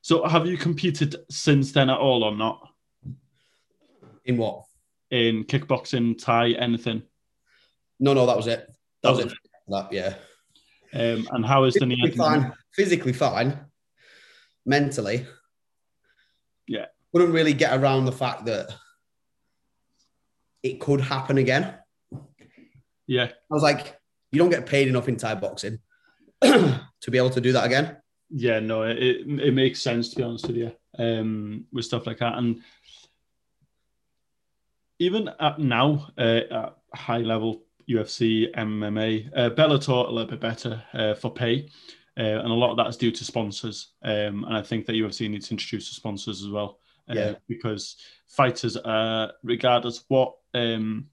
so have you competed since then at all or not? In what? In kickboxing, Thai, anything? No, no, that was it. That, that was, it. it. That, yeah. Um, and how is the fine. Physically fine. Mentally. Yeah. Couldn't really get around the fact that it could happen again. Yeah. I was like, you don't get paid enough in Thai boxing <clears throat> to be able to do that again yeah, no, it, it makes sense to be honest with you um, with stuff like that. And even at now, uh, at high level UFC, MMA, uh, Bellator a little bit better uh, for pay. Uh, and a lot of that is due to sponsors. Um, and I think that UFC needs to introduce the sponsors as well. Uh, yeah. Because fighters, uh, regardless what um,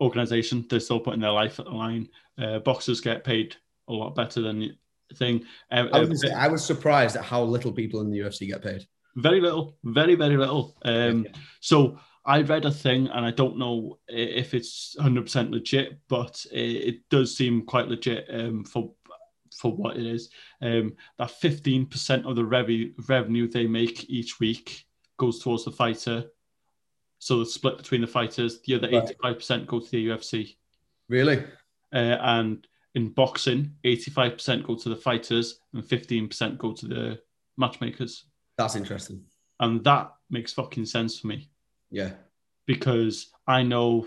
organization they're still putting their life at the line, uh, boxers get paid a lot better than thing. Um, I, was, uh, I, was, surprised at how little people in the UFC get paid. Very little, very very little. Um, yeah. So I read a thing, and I don't know if it's hundred percent legit, but it, it, does seem quite legit um, for for what it is. Um, that 15% of the rev- revenue they make each week goes towards the fighter. So the split between the fighters, the other 85% go to the UFC. Really? Uh, and in boxing, 85% go to the fighters and 15% go to the matchmakers. That's interesting. And that makes fucking sense for me Yeah. because I know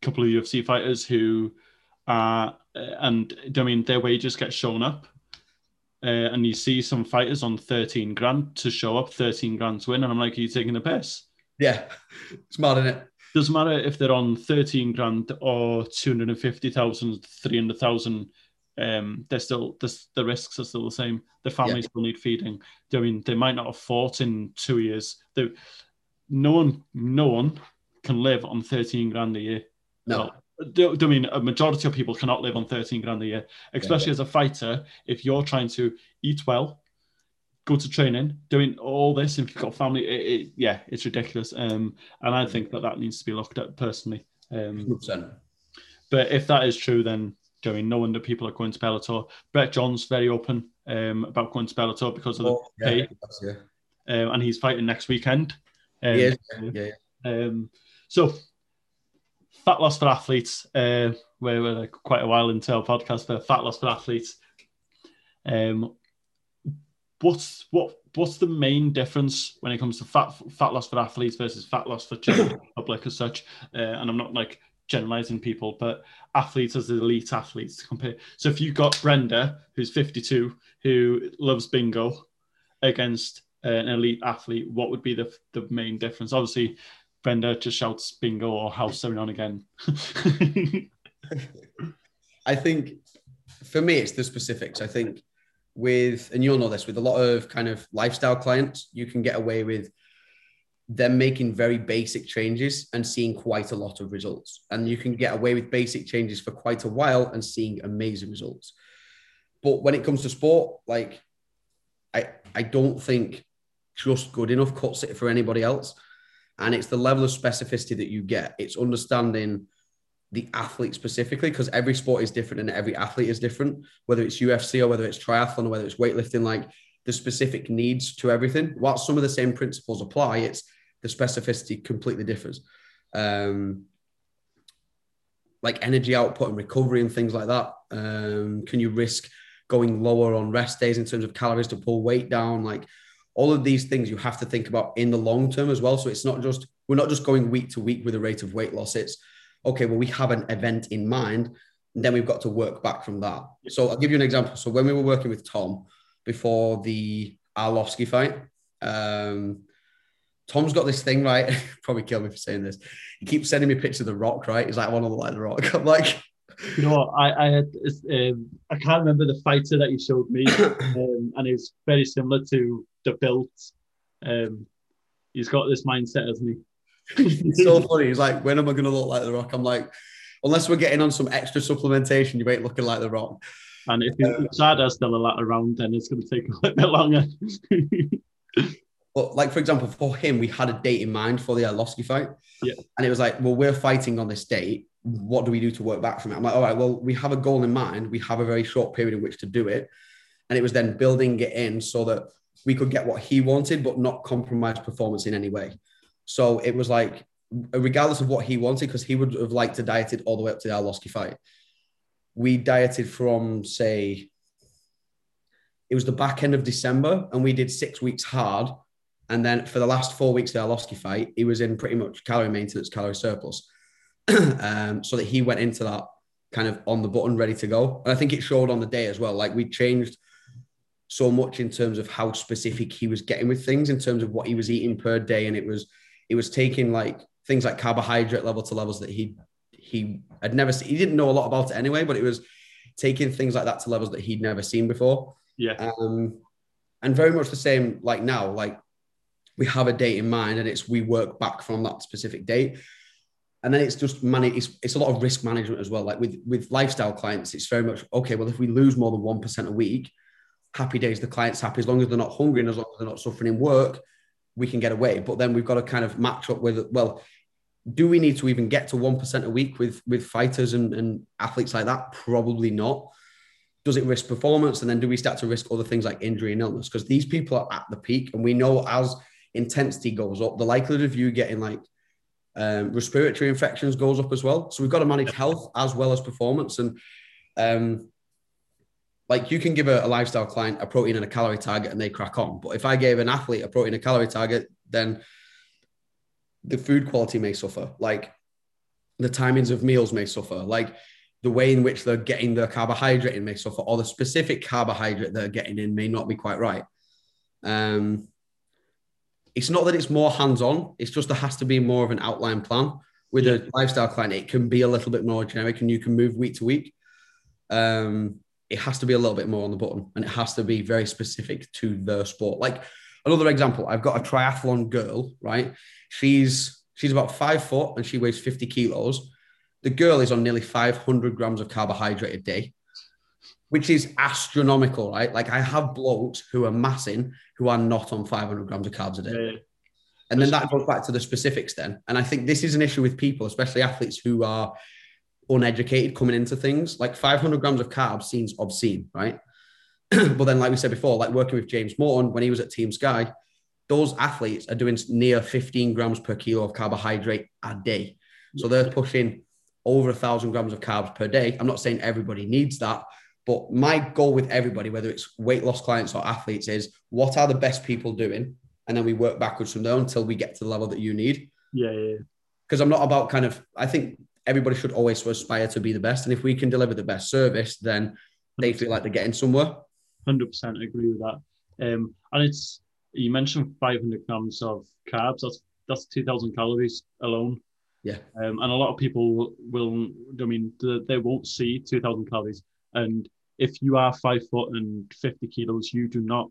a couple of UFC fighters who are, uh, and I mean, their wages get shown up. Uh, and you see some fighters on 13 grand to show up, 13 grand to win. And I'm like, are you taking a piss? Yeah. It's mad, isn't it? Doesn't matter if they're on 13 grand or 250,000, 300,000. Um, they're still, the, the risks are still the same. The families still need feeding. I mean, they might not have fought in two years. They, no one, no one can live on 13 grand a year. No. Well, I mean, a majority of people cannot live on 13 grand a year, especially as a fighter. If you're trying to eat well, go to training, doing all this, if you've got family, it, it, yeah, it's ridiculous. Um, and I think that that needs to be looked at personally. Um, 100%. but if that is true, then I mean, no wonder people are going to Bellator. Brett Johns very open um, about going to Bellator because of the Oh, yeah, pay, yeah. um, and he's fighting next weekend. Um, He is, yeah, yeah. um, so, fat loss for athletes. Uh, we're, we're like quite a while into our podcast for fat loss for athletes. Um, what's what what's the main difference when it comes to fat fat loss for athletes versus fat loss for general <coughs> public as such? Uh, and I'm not like generalizing people, but athletes as elite athletes to compare. So if you've got Brenda, who's 52, who loves bingo, against an elite athlete, what would be the the main difference? Obviously, Brenda just shouts bingo or house every and again. <laughs> I think for me, it's the specifics. I think with, and you'll know this, with a lot of kind of lifestyle clients, you can get away with them making very basic changes and seeing quite a lot of results. And you can get away with basic changes for quite a while and seeing amazing results. But when it comes to sport, like I, I don't think just good enough cuts it for anybody else. And it's the level of specificity that you get. It's understanding the athlete specifically because every sport is different and every athlete is different, whether it's UFC or whether it's triathlon or whether it's weightlifting, like the specific needs to everything. While some of the same principles apply, it's the specificity completely differs. Um, like energy output and recovery and things like that. Um, can you risk going lower on rest days in terms of calories to pull weight down? Like all of these things you have to think about in the long term as well. So it's not just, we're not just going week to week with a rate of weight loss. It's, okay, well, we have an event in mind, and then we've got to work back from that. So I'll give you an example. So when we were working with Tom before the Arlovski fight, um, Tom's got this thing, right? <laughs> Probably kill me for saying this. He keeps sending me pictures of the rock, right? He's like, I want to look like the rock. <laughs> I'm like, you know what? I, I had um, I can't remember the fighter that you showed me, <coughs> um, and it's very similar to the build. Um, he's got this mindset, hasn't he? it's so funny. He's like, when am I going to look like the rock? I'm like, unless we're getting on some extra supplementation, you ain't looking like the rock. And if Sada still a lot around, then it's going to take a little bit longer. <laughs> But like for example, for him, we had a date in mind for the Arlovski fight. Yeah. And it was like, well, we're fighting on this date. What do we do to work back from it? I'm like, all right, well, we have a goal in mind. We have a very short period in which to do it. And it was then building it in so that we could get what he wanted, but not compromise performance in any way. So it was like, regardless of what he wanted, because he would have liked to dieted all the way up to the Arlovski fight. We dieted from, say, it was the back end of December, and we did six weeks hard. And then for the last four weeks of the Arlovski fight, he was in pretty much calorie maintenance, calorie surplus. <clears throat> um, so that he went into that kind of on the button, ready to go. And I think it showed on the day as well. Like we changed so much in terms of how specific he was getting with things, in terms of what he was eating per day. And it was it was taking like things like carbohydrate level to levels that he he had never seen. He didn't know a lot about it anyway, but it was taking things like that to levels that he'd never seen before. yeah, Um, and very much the same like now, like we have a date in mind and it's we work back from that specific date. And then it's just manage it's, it's a lot of risk management as well. Like with with lifestyle clients, it's very much okay. Well, if we lose more than one percent a week, happy days, the client's happy as long as they're not hungry and as long as they're not suffering in work, we can get away. But then we've got to kind of match up with well, do we need to even get to one percent a week with with fighters and, and athletes like that? Probably not. does it risk performance? And then do we start to risk other things like injury and illness? Because these people are at the peak, and we know as intensity goes up, the likelihood of you getting like um, respiratory infections goes up as well. So we've got to manage health as well as performance. And um, like you can give a, a, lifestyle client a protein and a calorie target and they crack on. But if I gave an athlete a protein and a calorie target, then the food quality may suffer. Like the timings of meals may suffer. Like the way in which they're getting their carbohydrate in may suffer, or the specific carbohydrate they're getting in may not be quite right. Um, it's not that it's more hands-on; it's just there has to be more of an outline plan. With yeah. a lifestyle client, it can be a little bit more generic, and you can move week to week. Um, it has to be a little bit more on the button, and it has to be very specific to the sport. Like another example, I've got a triathlon girl, right? She's she's about five foot and she weighs 50 kilos the girl is on nearly 500 grams of carbohydrate a day, which is astronomical, right? Like I have blokes who are massing who are not on 500 grams of carbs a day. Yeah. And then that goes back to the specifics then. And I think this is an issue with people, especially athletes who are uneducated coming into things. Like 500 grams of carbs seems obscene, right? <clears throat> but then, like we said before, like working with James Morton when he was at Team Sky, those athletes are doing near 15 grams per kilo of carbohydrate a day. So they're pushing over a thousand grams of carbs per day. I'm not saying everybody needs that, but my goal with everybody, whether it's weight loss clients or athletes, is what are the best people doing? And then we work backwards from there until we get to the level that you need. Yeah, yeah. Because I'm not about kind of, I think everybody should always aspire to be the best. And if we can deliver the best service, then they feel like they're getting somewhere. 100% agree with that. Um, and it's, you mentioned 500 grams of carbs. That's that's 2,000 calories alone. Yeah. Um, and a lot of people will, will I mean, they won't see 2,000 calories. And if you are five foot and 50 kilos, you do not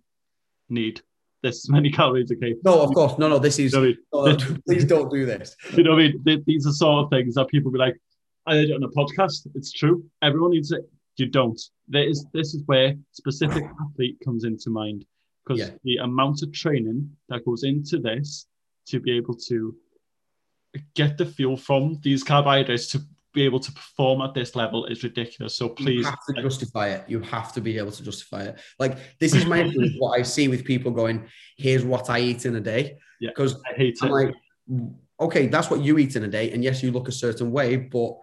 need this <laughs> many calories. Okay. No, of course. No, no, this is, you know I mean? <laughs> please don't do this. You know what I mean? These are sort of things that people be like, I did it on a podcast. It's true. Everyone needs it. You don't. There is, this is where specific athlete comes into mind because yeah. the amount of training that goes into this to be able to get the fuel from these carbohydrates to be able to perform at this level is ridiculous. So please, you have to justify it. You have to be able to justify it. Like this is my <laughs> what I see with people going, "Here's what I eat in a day." Yeah, because I hate I'm it. Like, okay, that's what you eat in a day, and yes, you look a certain way, but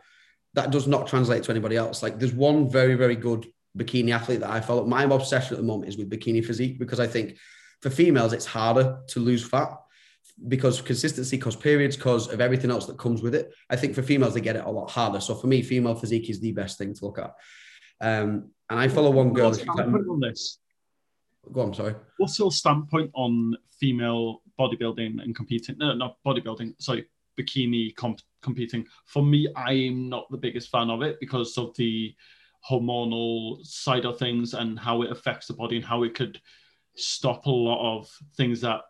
that does not translate to anybody else. Like there's one very very good bikini athlete that I follow. My obsession at the moment is with bikini physique because I think for females it's harder to lose fat because consistency, because periods, because of everything else that comes with it. I think for females, they get it a lot harder. So for me, female physique is the best thing to look at. Um, and I follow one girl. What's on this? Go on, sorry. What's your standpoint on female bodybuilding and competing? No, not bodybuilding. Sorry, bikini comp- competing. For me, I'm not the biggest fan of it because of the hormonal side of things and how it affects the body and how it could stop a lot of things that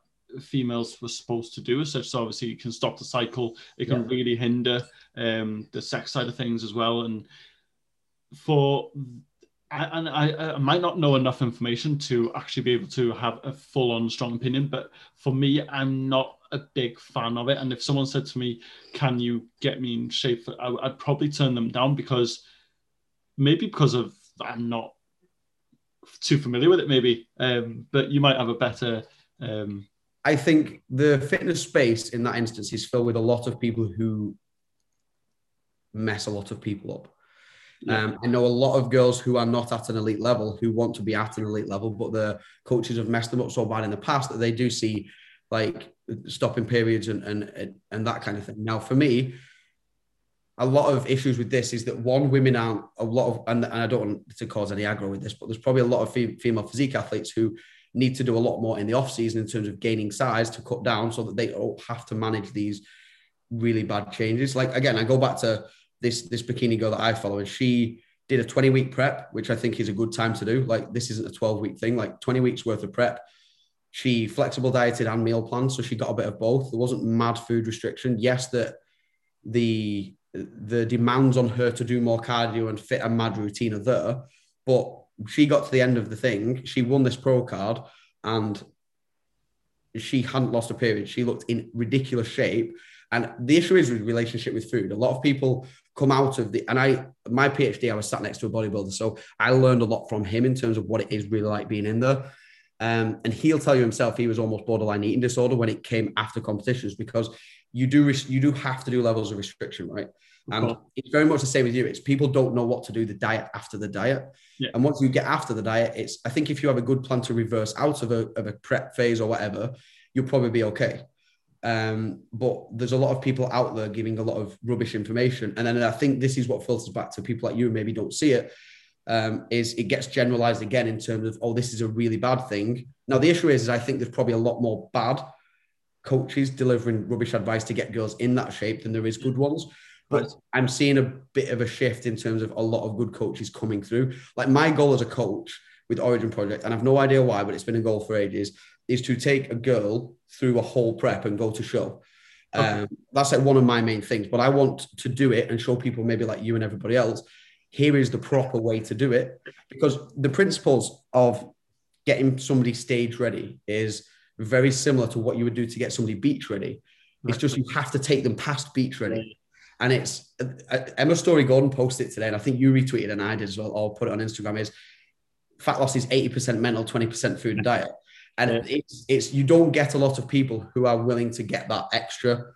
females were supposed to do. So, so obviously, it can stop the cycle. It can yeah. really hinder um, the sex side of things as well. And for and I, I, might not know enough information to actually be able to have a full-on strong opinion, but for me, I'm not a big fan of it. And if someone said to me, "Can you get me in shape?" I, would probably turn them down because maybe because of I'm not too familiar with it, maybe. Um, but you might have a better um, I think the fitness space in that instance is filled with a lot of people who mess a lot of people up. Yeah. Um, I know a lot of girls who are not at an elite level who want to be at an elite level, but the coaches have messed them up so bad in the past that they do see like stopping periods and and and that kind of thing. Now, for me, a lot of issues with this is that one, women aren't a lot of, and, and I don't want to cause any aggro with this, but there's probably a lot of female physique athletes who need to do a lot more in the off season in terms of gaining size to cut down so that they don't have to manage these really bad changes. Like again, I go back to this this bikini girl that I follow, and she did a 20 week prep, which I think is a good time to do. Like this isn't a 12 week thing, like 20 weeks worth of prep. She flexible dieted and meal planned, so she got a bit of both. There wasn't mad food restriction. Yes, that the the demands on her to do more cardio and fit a mad routine are there, but she got to the end of the thing. She won this pro card and she hadn't lost a period. She looked in ridiculous shape. And the issue is with relationship with food. A lot of people come out of the and I my PhD, I was sat next to a bodybuilder. So I learned a lot from him in terms of what it is really like being in there. Um, and he'll tell you himself he was almost borderline eating disorder when it came after competitions because you do you do have to do levels of restriction, right? And it's very much the same with you. It's people don't know what to do the diet after the diet. Yeah. And once you get after the diet, it's I think if you have a good plan to reverse out of a, of a prep phase or whatever, you'll probably be okay. Um, but there's a lot of people out there giving a lot of rubbish information. And then I think this is what filters back to people like you maybe don't see it. Um, is it gets generalized again in terms of, oh, this is a really bad thing. Now, the issue is, is I think there's probably a lot more bad coaches delivering rubbish advice to get girls in that shape than there is good ones. But I'm seeing a bit of a shift in terms of a lot of good coaches coming through. Like my goal as a coach with Origin Project, and I've no idea why, but it's been a goal for ages, is to take a girl through a whole prep and go to show. Okay. Um, that's like one of my main things. But I want to do it and show people, maybe like you and everybody else, here is the proper way to do it. Because the principles of getting somebody stage ready is very similar to what you would do to get somebody beach ready. It's just you have to take them past beach ready. And it's uh, Emma Storey-Gordon posted it today, and I think you retweeted and I did as well, or put it on Instagram. Is fat loss is 80% mental, 20% food and diet. And yeah. it's it's you don't get a lot of people who are willing to get that extra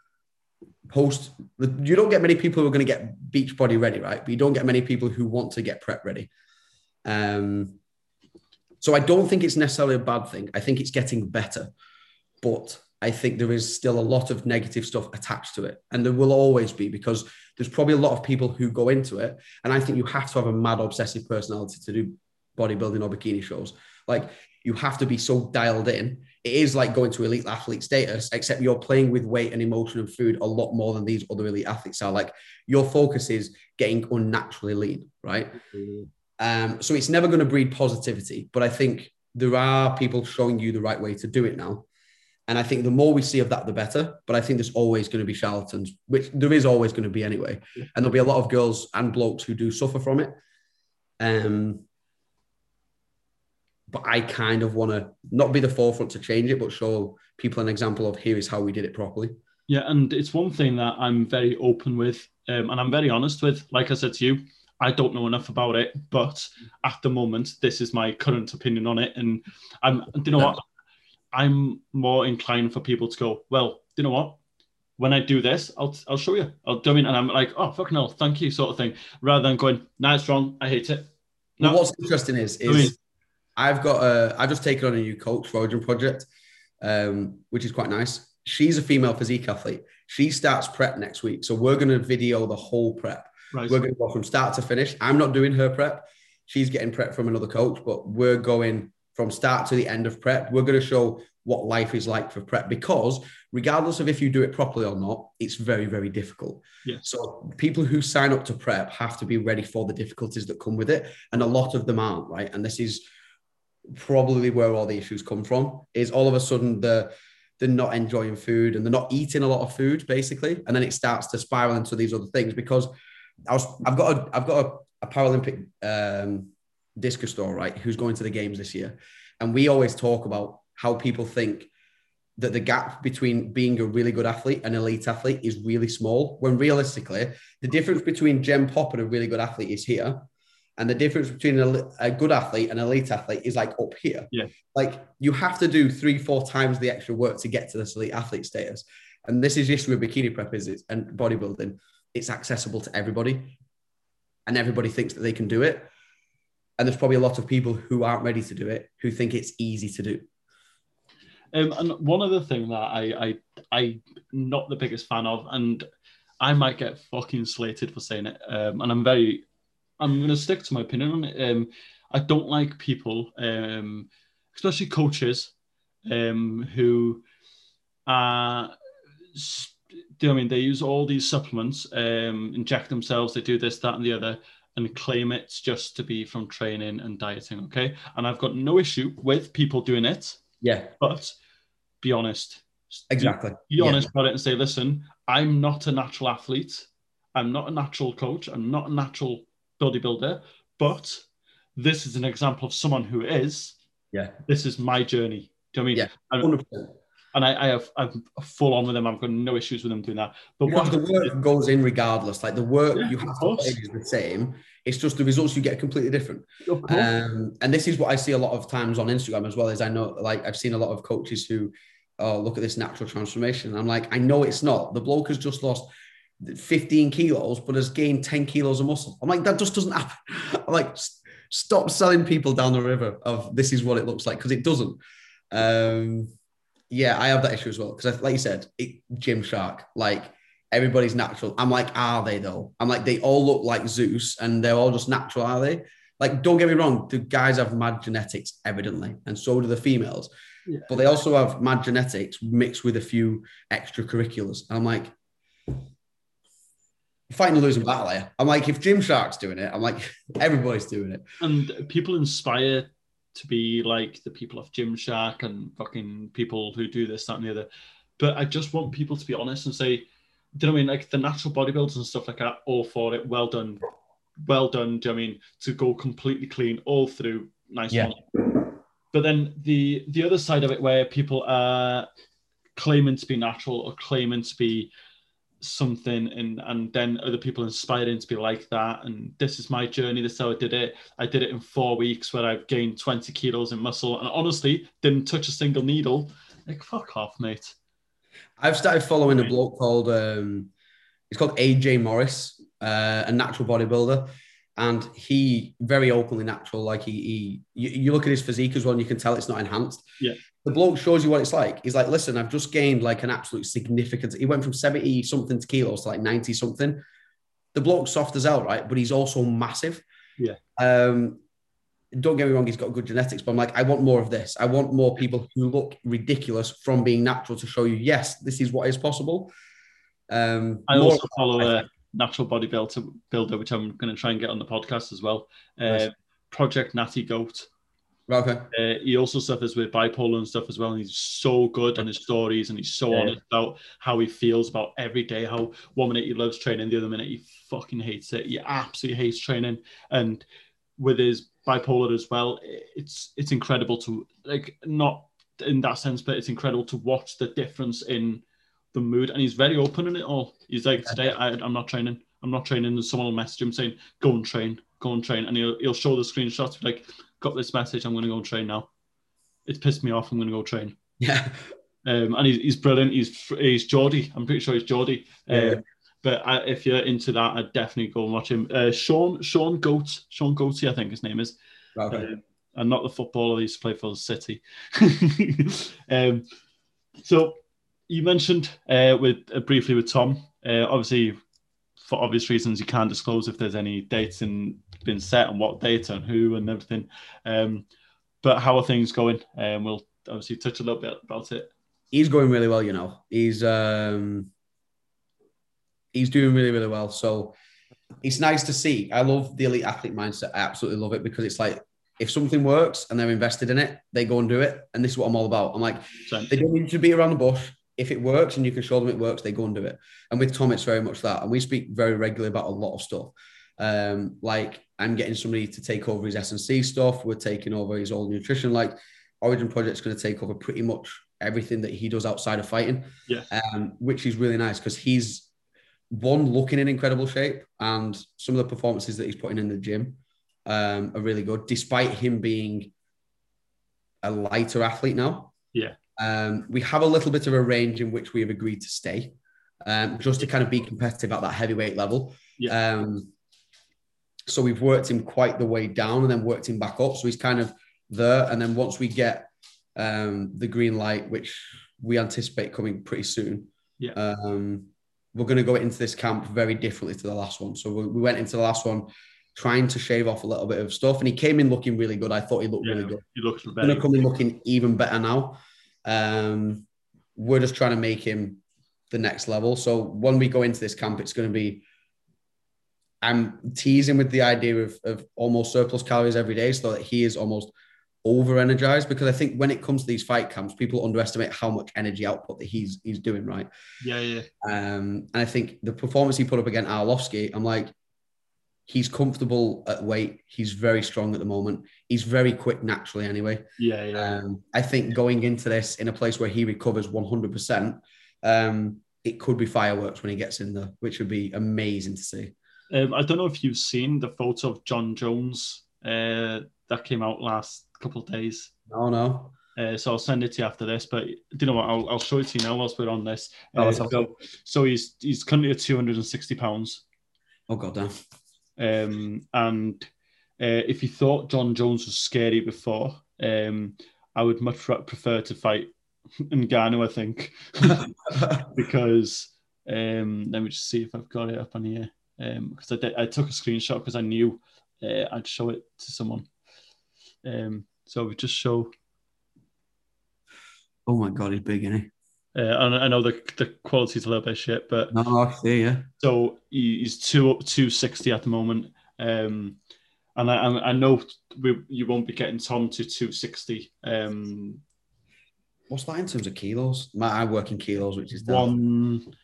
post. You don't get many people who are going to get beach body ready, right? But you don't get many people who want to get prep ready. Um, so I don't think it's necessarily a bad thing. I think it's getting better, but I think there is still a lot of negative stuff attached to it. And there will always be because there's probably a lot of people who go into it. And I think you have to have a mad obsessive personality to do bodybuilding or bikini shows. Like you have to be so dialed in. It is like going to elite athlete status, except you're playing with weight and emotion and food a lot more than these other elite athletes are. Like your focus is getting unnaturally lean, right? Mm-hmm. Um, so it's never going to breed positivity. But I think there are people showing you the right way to do it now. And I think the more we see of that, the better. But I think there's always going to be charlatans, which there is always going to be anyway. And there'll be a lot of girls and blokes who do suffer from it. Um, but I kind of want to not be the forefront to change it, but show people an example of here is how we did it properly. Yeah, and it's one thing that I'm very open with, um, and I'm very honest with. Like I said to you, I don't know enough about it, but at the moment, this is my current opinion on it, and I'm. you know what? I'm more inclined for people to go, well, you know what? When I do this, I'll I'll show you. I'll do it, and I'm like, oh fucking hell, thank you, sort of thing, rather than going, nah, it's wrong, I hate it. No. Well, what's interesting is is I mean, I've got a I've just taken on a new coach for Origin Project, um, which is quite nice. She's a female physique athlete. She starts prep next week, so we're going to video the whole prep. Right. We're going to go from start to finish. I'm not doing her prep. She's getting prep from another coach, but we're going from start to the end of prep. We're going to show what life is like for prep because regardless of if you do it properly or not, it's very, very difficult. Yeah. So people who sign up to prep have to be ready for the difficulties that come with it. And a lot of them aren't, right? And this is probably where all the issues come from is all of a sudden the they're not enjoying food and they're not eating a lot of food basically and then it starts to spiral into these other things because I was I've got a I've got a, a Paralympic um, discus store, right, who's going to the games this year. And we always talk about how people think that the gap between being a really good athlete and elite athlete is really small, when realistically, the difference between Gen Pop and a really good athlete is here. And the difference between a, a good athlete and elite athlete is like up here. Yeah. Like you have to do three, four times the extra work to get to this elite athlete status. And this is just with bikini prep is it's, and bodybuilding. It's accessible to everybody. And everybody thinks that they can do it and there's probably a lot of people who aren't ready to do it who think it's easy to do. Um, and one other thing that I, I I not the biggest fan of, and I might get fucking slated for saying it, um, and I'm very I'm going to stick to my opinion on it. Um, I don't like people, um, especially coaches, um, who are. Do you know I mean they use all these supplements, um, inject themselves, they do this, that, and the other, and claim it's just to be from training and dieting. Okay. And I've got no issue with people doing it. Yeah. But be honest. Exactly. Be, be honest yeah. about it and say, listen, I'm not a natural athlete. I'm not a natural coach. I'm not a natural bodybuilder. But this is an example of someone who is. Yeah. This is my journey. Do you know I mean? Yeah. 100%. And I, I have I'm full on with them. I've got no issues with them doing that. But Because what the work goes in regardless. Like the work Yeah, you have to put in is the same. It's just the results you get are completely different. Um, and this is what I see a lot of times on Instagram as well. Is I know, like, I've seen a lot of coaches who, oh, look at this natural transformation. I'm like, I know it's not. The bloke has just lost 15 kilos, but has gained 10 kilos of muscle. I'm like, that just doesn't happen. <laughs> I'm like, stop selling people down the river of this is what it looks like because it doesn't. Um, yeah, I have that issue as well because, like you said, it, Gymshark, like everybody's natural. I'm like, are they though? I'm like, they all look like Zeus and they're all just natural, are they? Like, don't get me wrong, the guys have mad genetics, evidently, and so do the females. Yeah. But they also have mad genetics mixed with a few extracurriculars. And I'm like, fighting a losing battle here. I'm like, if Gymshark's doing it, I'm like, <laughs> everybody's doing it. and people inspire to be like the people of Gymshark and fucking people who do this, that, and the other. But I just want people to be honest and say, do you know what I mean? Like the natural bodybuilders and stuff like that, all for it. Well done. Well done. Do you know what I mean? To go completely clean all through. Nice Yeah. one. But then the the other side of it where people are claiming to be natural or claiming to be something and and then other people inspiring to be like that and this is my journey this is how i did it i did it in four weeks where i've gained 20 kilos in muscle and honestly didn't touch a single needle like fuck off mate I've started following a bloke called um, he's called AJ Morris, uh, a natural bodybuilder, and he very openly natural. Like he, he you, you look at his physique as well, and you can tell it's not enhanced. Yeah. The bloke shows you what it's like. He's like, listen, I've just gained like an absolute significant. He went from seventy something to kilos to like ninety something. The bloke's soft as hell, right? But he's also massive. Yeah. Um, don't get me wrong, he's got good genetics, but I'm like, I want more of this. I want more people who look ridiculous from being natural to show you, yes, this is what is possible. Um, i also follow a natural bodybuilder builder which i'm going to try and get on the podcast as well uh, Nice. project natty goat okay. Uh, he also suffers with bipolar and stuff as well. And he's so good on his stories and he's so Yeah. honest about how he feels about every day. How one minute he loves training, the other minute he fucking hates it. He absolutely hates training. And with his bipolar as well, it's it's incredible to like not in that sense, but it's incredible to watch the difference in the mood. And he's very open in it all. He's like, today I, I'm not training. I'm not training. And someone will message him saying, "Go and train. Go and train." And he'll he'll show the screenshots like got this message. I'm going to go and train now. It's pissed me off. I'm going to go train. Yeah. Um, and he's, he's brilliant. He's he's Geordie. I'm pretty sure he's Geordie. Yeah. Um, but I, if you're into that, I'd definitely go and watch him. Uh, Sean Sean Goat Sean Goaty, I think his name is, Okay. Um, and not the footballer he used to play for the City. <laughs> um, so you mentioned uh, with uh, briefly with Tom. Uh, obviously, for obvious reasons, you can't disclose if there's any dates and been set and what data and who and everything. Um, but how are things going? Um, we'll obviously touch a little bit about it. He's going really well, you know. He's um he's doing really, really well. So it's nice to see. I love the elite athlete mindset. I absolutely love it because it's like if something works and they're invested in it, they go and do it. And this is what I'm all about. I'm like, They don't need to be around the bush. If it works and you can show them it works, they go and do it. And with Tom, it's very much that. And we speak very regularly about a lot of stuff. Um, like I'm getting somebody to take over his S&C stuff. We're taking over his old nutrition. Like Origin Project's going to take over pretty much everything that he does outside of fighting. Yeah. Um, which is really nice because he's one looking in incredible shape and some of the performances that he's putting in the gym um, are really good, despite him being a lighter athlete now. Yeah. Um, we have a little bit of a range in which we have agreed to stay, um, just to kind of be competitive at that heavyweight level. Yeah. Um, so we've worked him quite the way down and then worked him back up. So he's kind of there. And then once we get um, the green light, which we anticipate coming pretty soon, Yeah. um, we're going to go into this camp very differently to the last one. So we, we went into the last one trying to shave off a little bit of stuff, and he came in looking really good. I thought he looked yeah, really good he looks better. going to come in looking even better now. Um, we're just trying to make him the next level. So when we go into this camp, it's going to be. I'm teasing with the idea of, of almost surplus calories every day, so that he is almost over energized. Because I think when it comes to these fight camps, people underestimate how much energy output that he's he's doing. Right. yeah, yeah, Um, and I think the performance he put up against Arlovski, I'm like, He's comfortable at weight. He's very strong at the moment. He's very quick naturally, anyway. Yeah, yeah. Um, I think going into this in a place where he recovers 100%, um, it could be fireworks when he gets in there, which would be amazing to see. Um, I don't know if you've seen the photo of Jon Jones uh, that came out last couple of days. No, no. Uh, so I'll send it to you after this. But do you know what? I'll, I'll show it to you now whilst we're on this. Oh, Uh, that's so, so he's he's currently at 260 pounds. Oh, God damn. Um, and uh, if you thought Jon Jones was scary before, um, I would much prefer to fight Ngannou, I think, <laughs> <laughs> because um, let me just see if I've got it up on here. Because I, I took a screenshot because I knew uh, I'd show it to someone. Um, so we just show. oh, my God, he's big, isn't he? Uh, and I know the the quality's a little bit shit, but No, I see, yeah. So he- he's two up two sixty at the moment, um, and I, I I know we, you won't be getting Tom to two sixty. Um, What's that in terms of kilos? My, I work in kilos, which is down. one,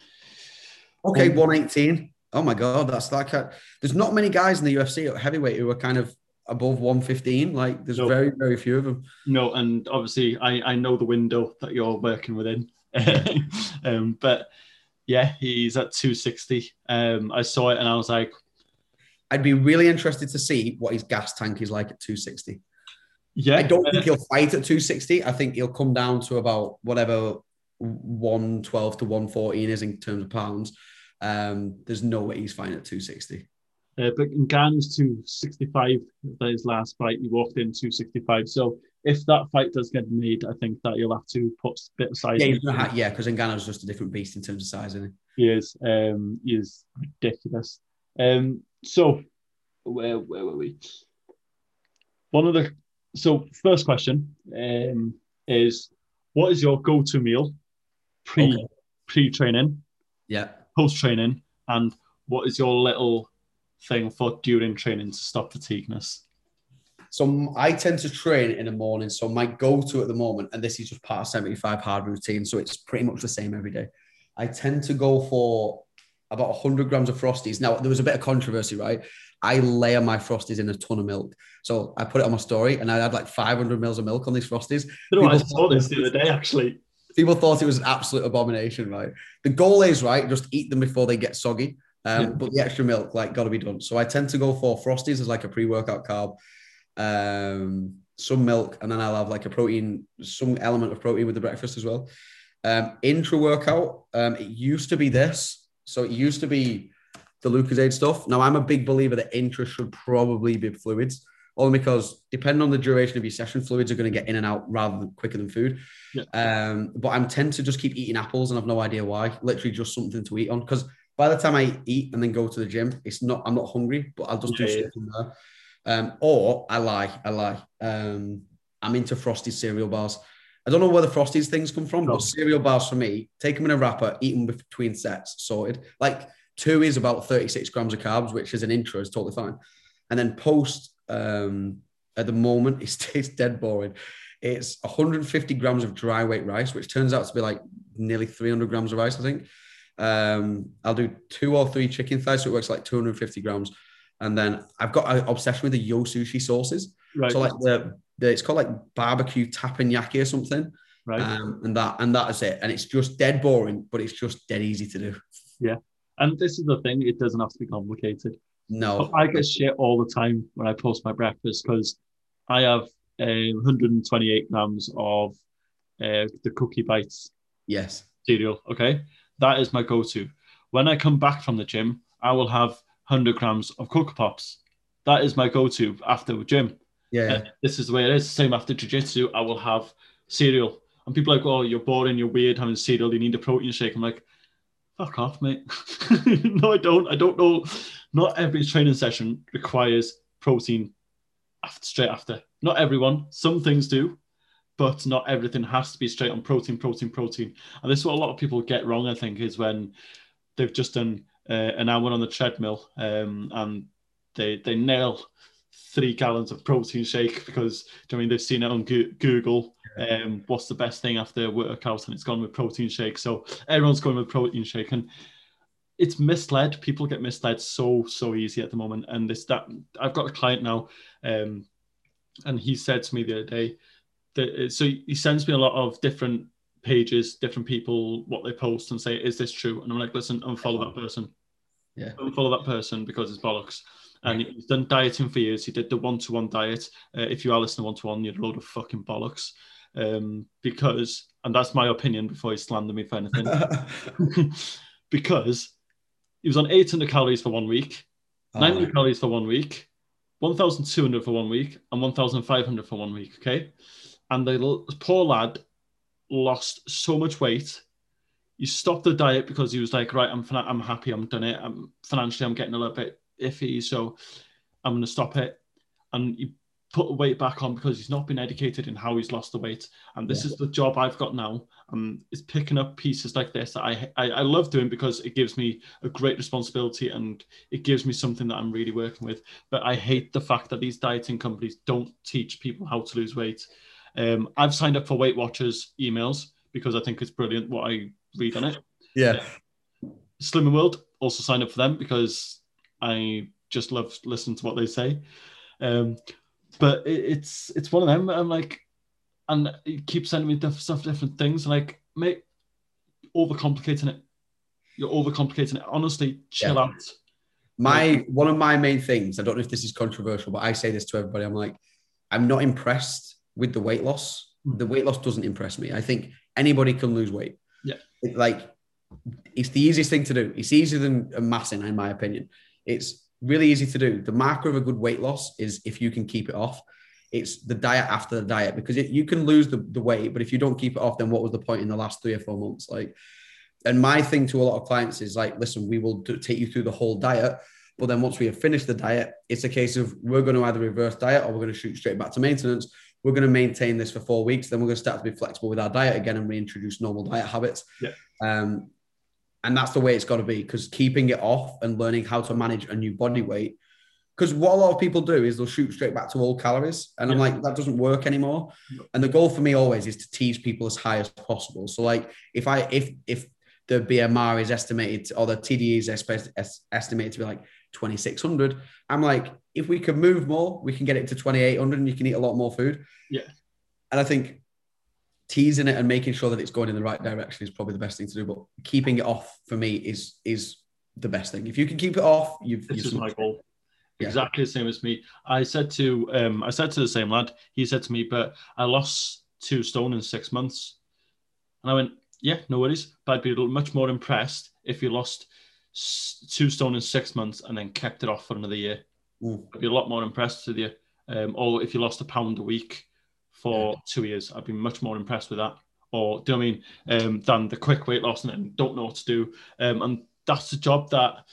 Okay, 118. Oh my god, that's like a, there's not many guys in the UFC at heavyweight who are kind of above 115. Like there's No. very, very few of them. no, and obviously I I know the window that you're working within, <laughs> um, but yeah, he's at two sixty. Um, I saw it and I was like, I'd be really interested to see what his gas tank is like at 260. yeah, I don't think he'll fight at 260. I think he'll come down to about whatever 112 to 114 is in terms of pounds. Um, there's no way he's fine at 260. Uh, but Ngannou's 265, that his last fight, he walked in 265. So if that fight does get made, I think that you'll have to put a bit of size Yeah, in he's gonna ha- yeah, because Ngannou's just a different beast in terms of size, isn't He is. Um, he is ridiculous. Um, so where where were we? One of the so first question um, is what is your go-to meal pre Okay. pre training. Yeah. Post training, and what is your little thing for during training to stop fatigueness? So I tend to train in the morning. So my go-to at the moment, and this is just part of 75 hard routine, so it's pretty much the same every day. I tend to go for about 100 grams of frosties. Now there was a bit of controversy, right? I layer my frosties in a ton of milk. So I put it on my story, and I had like 500 mils of milk on these frosties. You know, I saw this the other day actually. People thought it was an absolute abomination, right? The goal is right, just eat them before they get soggy. Um, Yeah. But the extra milk, like, got to be done. So I tend to go for frosties as like a pre-workout carb, um, some milk, and then I'll have like a protein, some element of protein with the breakfast as well. Um, intra workout, um, it used to be this. So it used to be the Lucozade stuff. Now I'm a big believer that intra should probably be fluids, only because depending on the duration of your session, fluids are going to get in and out rather than quicker than food. Yeah. Um, but I'm tend to just keep eating apples and I've no idea why. Literally just something to eat on because by the time I eat and then go to the gym, it's not I'm not hungry, but I'll just Yeah, do yeah. something there. Um, or I lie, I lie. Um, I'm into frosted cereal bars. I don't know where the frosties things come from, No. but cereal bars for me, take them in a wrapper, eat them between sets, sorted. Like two is about 36 grams of carbs, which is an intro, is totally fine. And then post um, at the moment, <laughs> it's, it's dead boring. It's 150 grams of dry weight rice, which turns out to be like nearly 300 grams of rice, I think. Um, I'll do two or three chicken thighs, so it works like 250 grams. And then I've got an obsession with the yo sushi sauces. Right. So like the, the it's called like barbecue tapenaki or something. right. Um, and that and that is it. And it's just dead boring, but it's just dead easy to do. Yeah. And this is the thing, it doesn't have to be complicated. No. I get shit all the time when I post my breakfast because I have uh, 128 grams of uh, the cookie bites Yes. cereal. Okay, that is my go-to. When I come back from the gym, I will have 100 grams of Cocoa Pops. That is my go-to after the gym. Yeah. Uh, this is the way it is. Same after jiu-jitsu, I will have cereal. And people are like, oh, you're boring, you're weird having cereal, you need a protein shake. I'm like, fuck off, mate. <laughs> no, I don't. I don't know. Not every training session requires protein after, straight after. Not everyone. Some things do, but not everything has to be straight on protein, protein, protein. And this is what a lot of people get wrong, I think, is when they've just done uh, an hour on the treadmill um, and they they nail three gallons of protein shake because I mean they've seen it on Goo- Google. Um, what's the best thing after a workout? And it's gone with protein shake. So everyone's going with protein shake. And it's misled. People get misled so so easy at the moment, and this that I've got a client now, um, and he said to me the other day that so he sends me a lot of different pages, different people, what they post, and say, "Is this true?" And I'm like, "Listen, unfollow that person. Yeah. unfollow that person because it's bollocks." And he's done dieting for years. He did the one-to-one diet. Uh, if you are listening to one-to-one, you're a load of fucking bollocks. Um, because, and that's my opinion before you slander me for anything, <laughs> <laughs> because he was on 800 calories for one week, ah, Oh, 900 calories for one week, 1,200 for one week, and 1,500 for one week. Okay. And the poor lad lost so much weight. He stopped the diet because he was like, right, I'm, fin- I'm happy, I'm done it. I'm financially, I'm getting a little bit iffy, so I'm going to stop it. And he put the weight back on because he's not been educated in how he's lost the weight. And this Yeah. is the job I've got now. Um, is picking up pieces like this that I, I I love doing because it gives me a great responsibility and it gives me something that I'm really working with. But I hate the fact that these dieting companies don't teach people how to lose weight. Um, I've signed up for Weight Watchers emails because I think it's brilliant what I read on it. yeah. Slimming World also signed up for them because I just love listening to what they say. Um, but it, it's it's one of them. I'm like, and you keep sending me diff- stuff, different things. Like, mate, overcomplicating it. You're overcomplicating it. Honestly, chill Yeah. out. My one of my main things, I don't know if this is controversial, but I say this to everybody. I'm like, I'm not impressed with the weight loss. Mm. The weight loss doesn't impress me. I think anybody can lose weight. Yeah. It, like it's the easiest thing to do. It's easier than amassing, in my opinion. It's really easy to do. The marker of a good weight loss is if you can keep it off. It's the diet after the diet because it, you can lose the, the weight, but if you don't keep it off, then what was the point in the last three or four months? Like, and my thing to a lot of clients is like, listen, we will do, take you through the whole diet, but then once we have finished the diet, it's a case of we're going to either reverse diet or we're going to shoot straight back to maintenance. We're going to maintain this for four weeks, then we're going to start to be flexible with our diet again and reintroduce normal diet habits. Yeah. Um, and that's the way it's got to be because keeping it off and learning how to manage a new body weight. Because what a lot of people do is they'll shoot straight back to old calories. And I'm like, that doesn't work anymore. And the goal for me always is to tease people as high as possible. So like if I if if the BMR is estimated or the TDE is es- estimated to be like 2600, I'm like, if we can move more, we can get it to 2800 and you can eat a lot more food. Yeah. And I think teasing it and making sure that it's going in the right direction is probably the best thing to do. But keeping it off for me is is the best thing. If you can keep it off, you've, This you've is my goal. Yeah. Exactly the same as me. I said to um, I said to the same lad. He said to me, "But I lost two stone in six months," and I went, "Yeah, no worries." But I'd be much more impressed if you lost two stone in six months and then kept it off for another year. Mm. I'd be a lot more impressed with you. Um, or if you lost a pound a week for two years, I've been much more impressed with that. Or do you know I mean? Um, than the quick weight loss and then don't know what to do. Um, and that's the job that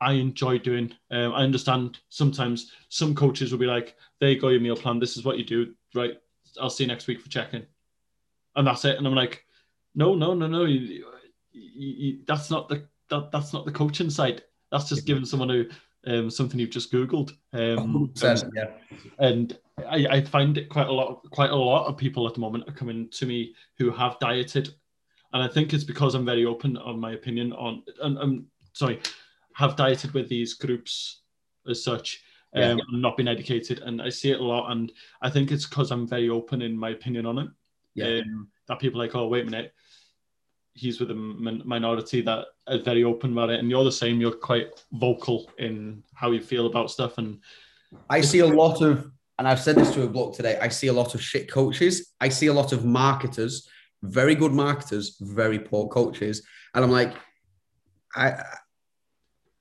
I enjoy doing. Um, I understand sometimes some coaches will be like, "There you go, your meal plan. This is what you do. Right? I'll see you next week for checking," and that's it. And I'm like, "No, no, no, no. You, you, you, that's not the that, that's not the coaching side. That's just giving someone who um, something you've just googled." Um, 100%, yeah. and I, I find it quite a lot quite a lot of people at the moment are coming to me who have dieted and i think it's because i'm very open on my opinion on and i'm sorry have dieted with these groups as such um, Yeah. and not been educated and i see it a lot and i think it's because i'm very open in my opinion on it Yeah. um, that people are like oh wait a minute he's with a min- minority that are very open about it and you're the same you're quite vocal in how you feel about stuff and I see a lot of, and I've said this to a bloke today. I see a lot of shit coaches. I see a lot of marketers, very good marketers, very poor coaches. And I'm like, I,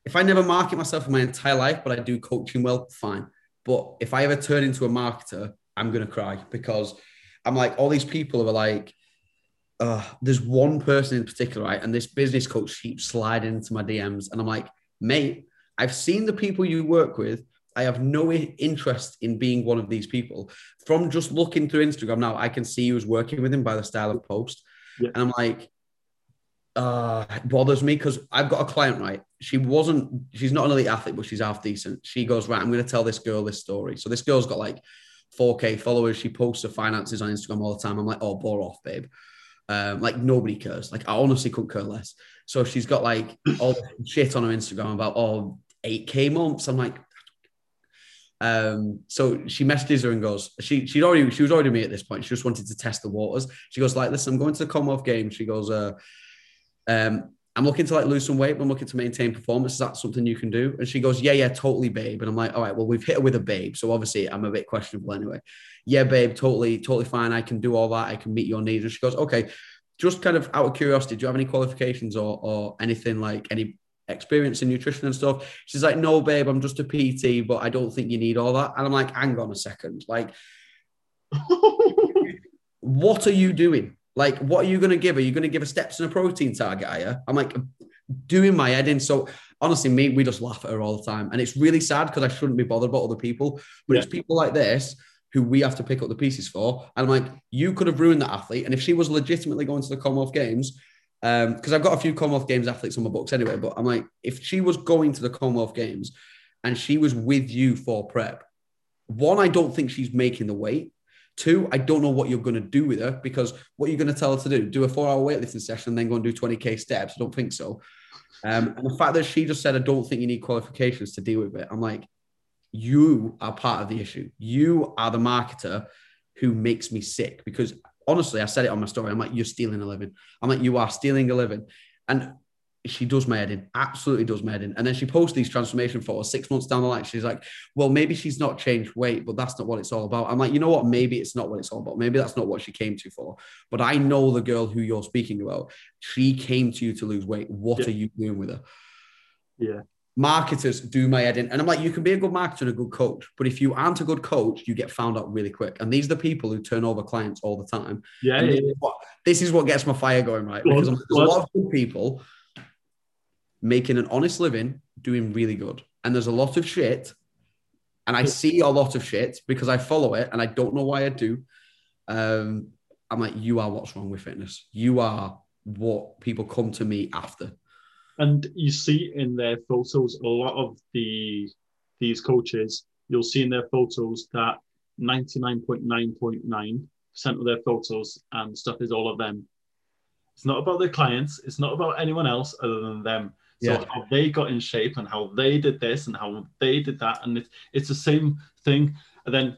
if I never market myself in my entire life, but I do coaching well, fine. But if I ever turn into a marketer, I'm gonna cry because I'm like, all these people are like, uh, there's one person in particular, right? And this business coach keeps sliding into my DMs, and I'm like, mate, I've seen the people you work with. I have no interest in being one of these people. From just looking through Instagram now, I can see who's working with him by the style of post. Yeah. And I'm like, uh, it bothers me because I've got a client, right? She wasn't, she's not an elite athlete, but she's half decent. She goes, right, I'm going to tell this girl this story. So this girl's got like 4K followers. She posts her finances on Instagram all the time. I'm like, oh, bore off, babe. Um, like nobody cares. Like I honestly couldn't care less. So she's got like <clears throat> all shit on her Instagram about oh 8k months. I'm like, um, so she messages her and goes, she she'd already she was already me at this point. She just wanted to test the waters. She goes like, listen, I'm going to the Commonwealth Games. She goes, uh, um, I'm looking to like lose some weight, but I'm looking to maintain performance. Is that something you can do? And she goes, Yeah, yeah, totally, babe. And I'm like, All right, well, we've hit her with a babe. So obviously I'm a bit questionable anyway. Yeah, babe, totally, totally fine. I can do all that. I can meet your needs. And she goes, Okay, just kind of out of curiosity, do you have any qualifications or or anything like any experience in nutrition and stuff? She's like, No, babe, I'm just a PT, but I don't think you need all that. And I'm like, hang on a second. Like, <laughs> what are you doing? Like, what are you going to give? Are you going to give a steps and a protein target? Are you? I'm like, doing my head in. So honestly, me, we just laugh at her all the time. And it's really sad because I shouldn't be bothered about other people. But yeah. it's people like this who we have to pick up the pieces for. And I'm like, you could have ruined that athlete. And if she was legitimately going to the Commonwealth Games, because um, I've got a few Commonwealth Games athletes on my books anyway, but I'm like, if she was going to the Commonwealth Games and she was with you for prep, one, I don't think she's making the weight. Two, I don't know what you're going to do with her because what you're going to tell her to do, do a four hour weightlifting session and then go and do 20K steps. I don't think so. Um, and the fact that she just said, I don't think you need qualifications to deal with it. I'm like, you are part of the issue. You are the marketer who makes me sick because honestly, I said it on my story. I'm like, you're stealing a living. I'm like, you are stealing a living. And she does my head in, absolutely does my head in. And then she posts these transformation photos six months down the line. She's like, well, maybe she's not changed weight, but that's not what it's all about. I'm like, you know what? Maybe it's not what it's all about. Maybe that's not what she came to for. But I know the girl who you're speaking about. She came to you to lose weight. What yeah. are you doing with her? Yeah. Marketers do my head in. And I'm like, you can be a good marketer and a good coach, but if you aren't a good coach, you get found out really quick. And these are the people who turn over clients all the time. Yeah. yeah, this, Is what, this, is what, gets my fire going, right? Because there's a lot of good people making an honest living, doing really good. And there's a lot of shit. And I see a lot of shit because I follow it and I don't know why I do. Um, I'm like, you are what's wrong with fitness. You are what people come to me after. And you see in their photos, a lot of the these coaches, you'll see in their photos that 99.9.9% of their photos and stuff is all of them. It's not about their clients, it's not about anyone else other than them. So yeah. how they got in shape and how they did this and how they did that, and it's it's the same thing. And then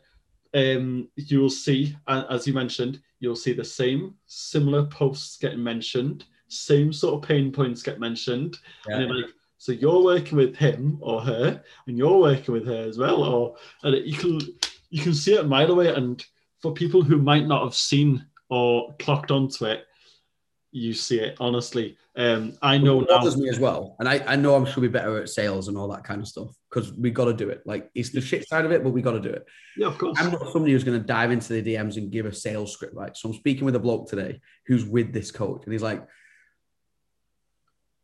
um, you'll see, as you mentioned, you'll see the same similar posts getting mentioned, same sort of pain points get mentioned, yeah. and like, so you're working with him or her, and you're working with her as well, or and it, you can you can see it a mile away. And for people who might not have seen or clocked onto it, you see it honestly. Um, I know it bothers now. me as well, and I, I know I'm sure be better at sales and all that kind of stuff because we got to do it. Like it's the shit side of it, but we got to do it. Yeah, of course. I'm not somebody who's going to dive into the DMs and give a sales script, right? So I'm speaking with a bloke today who's with this coach, and he's like,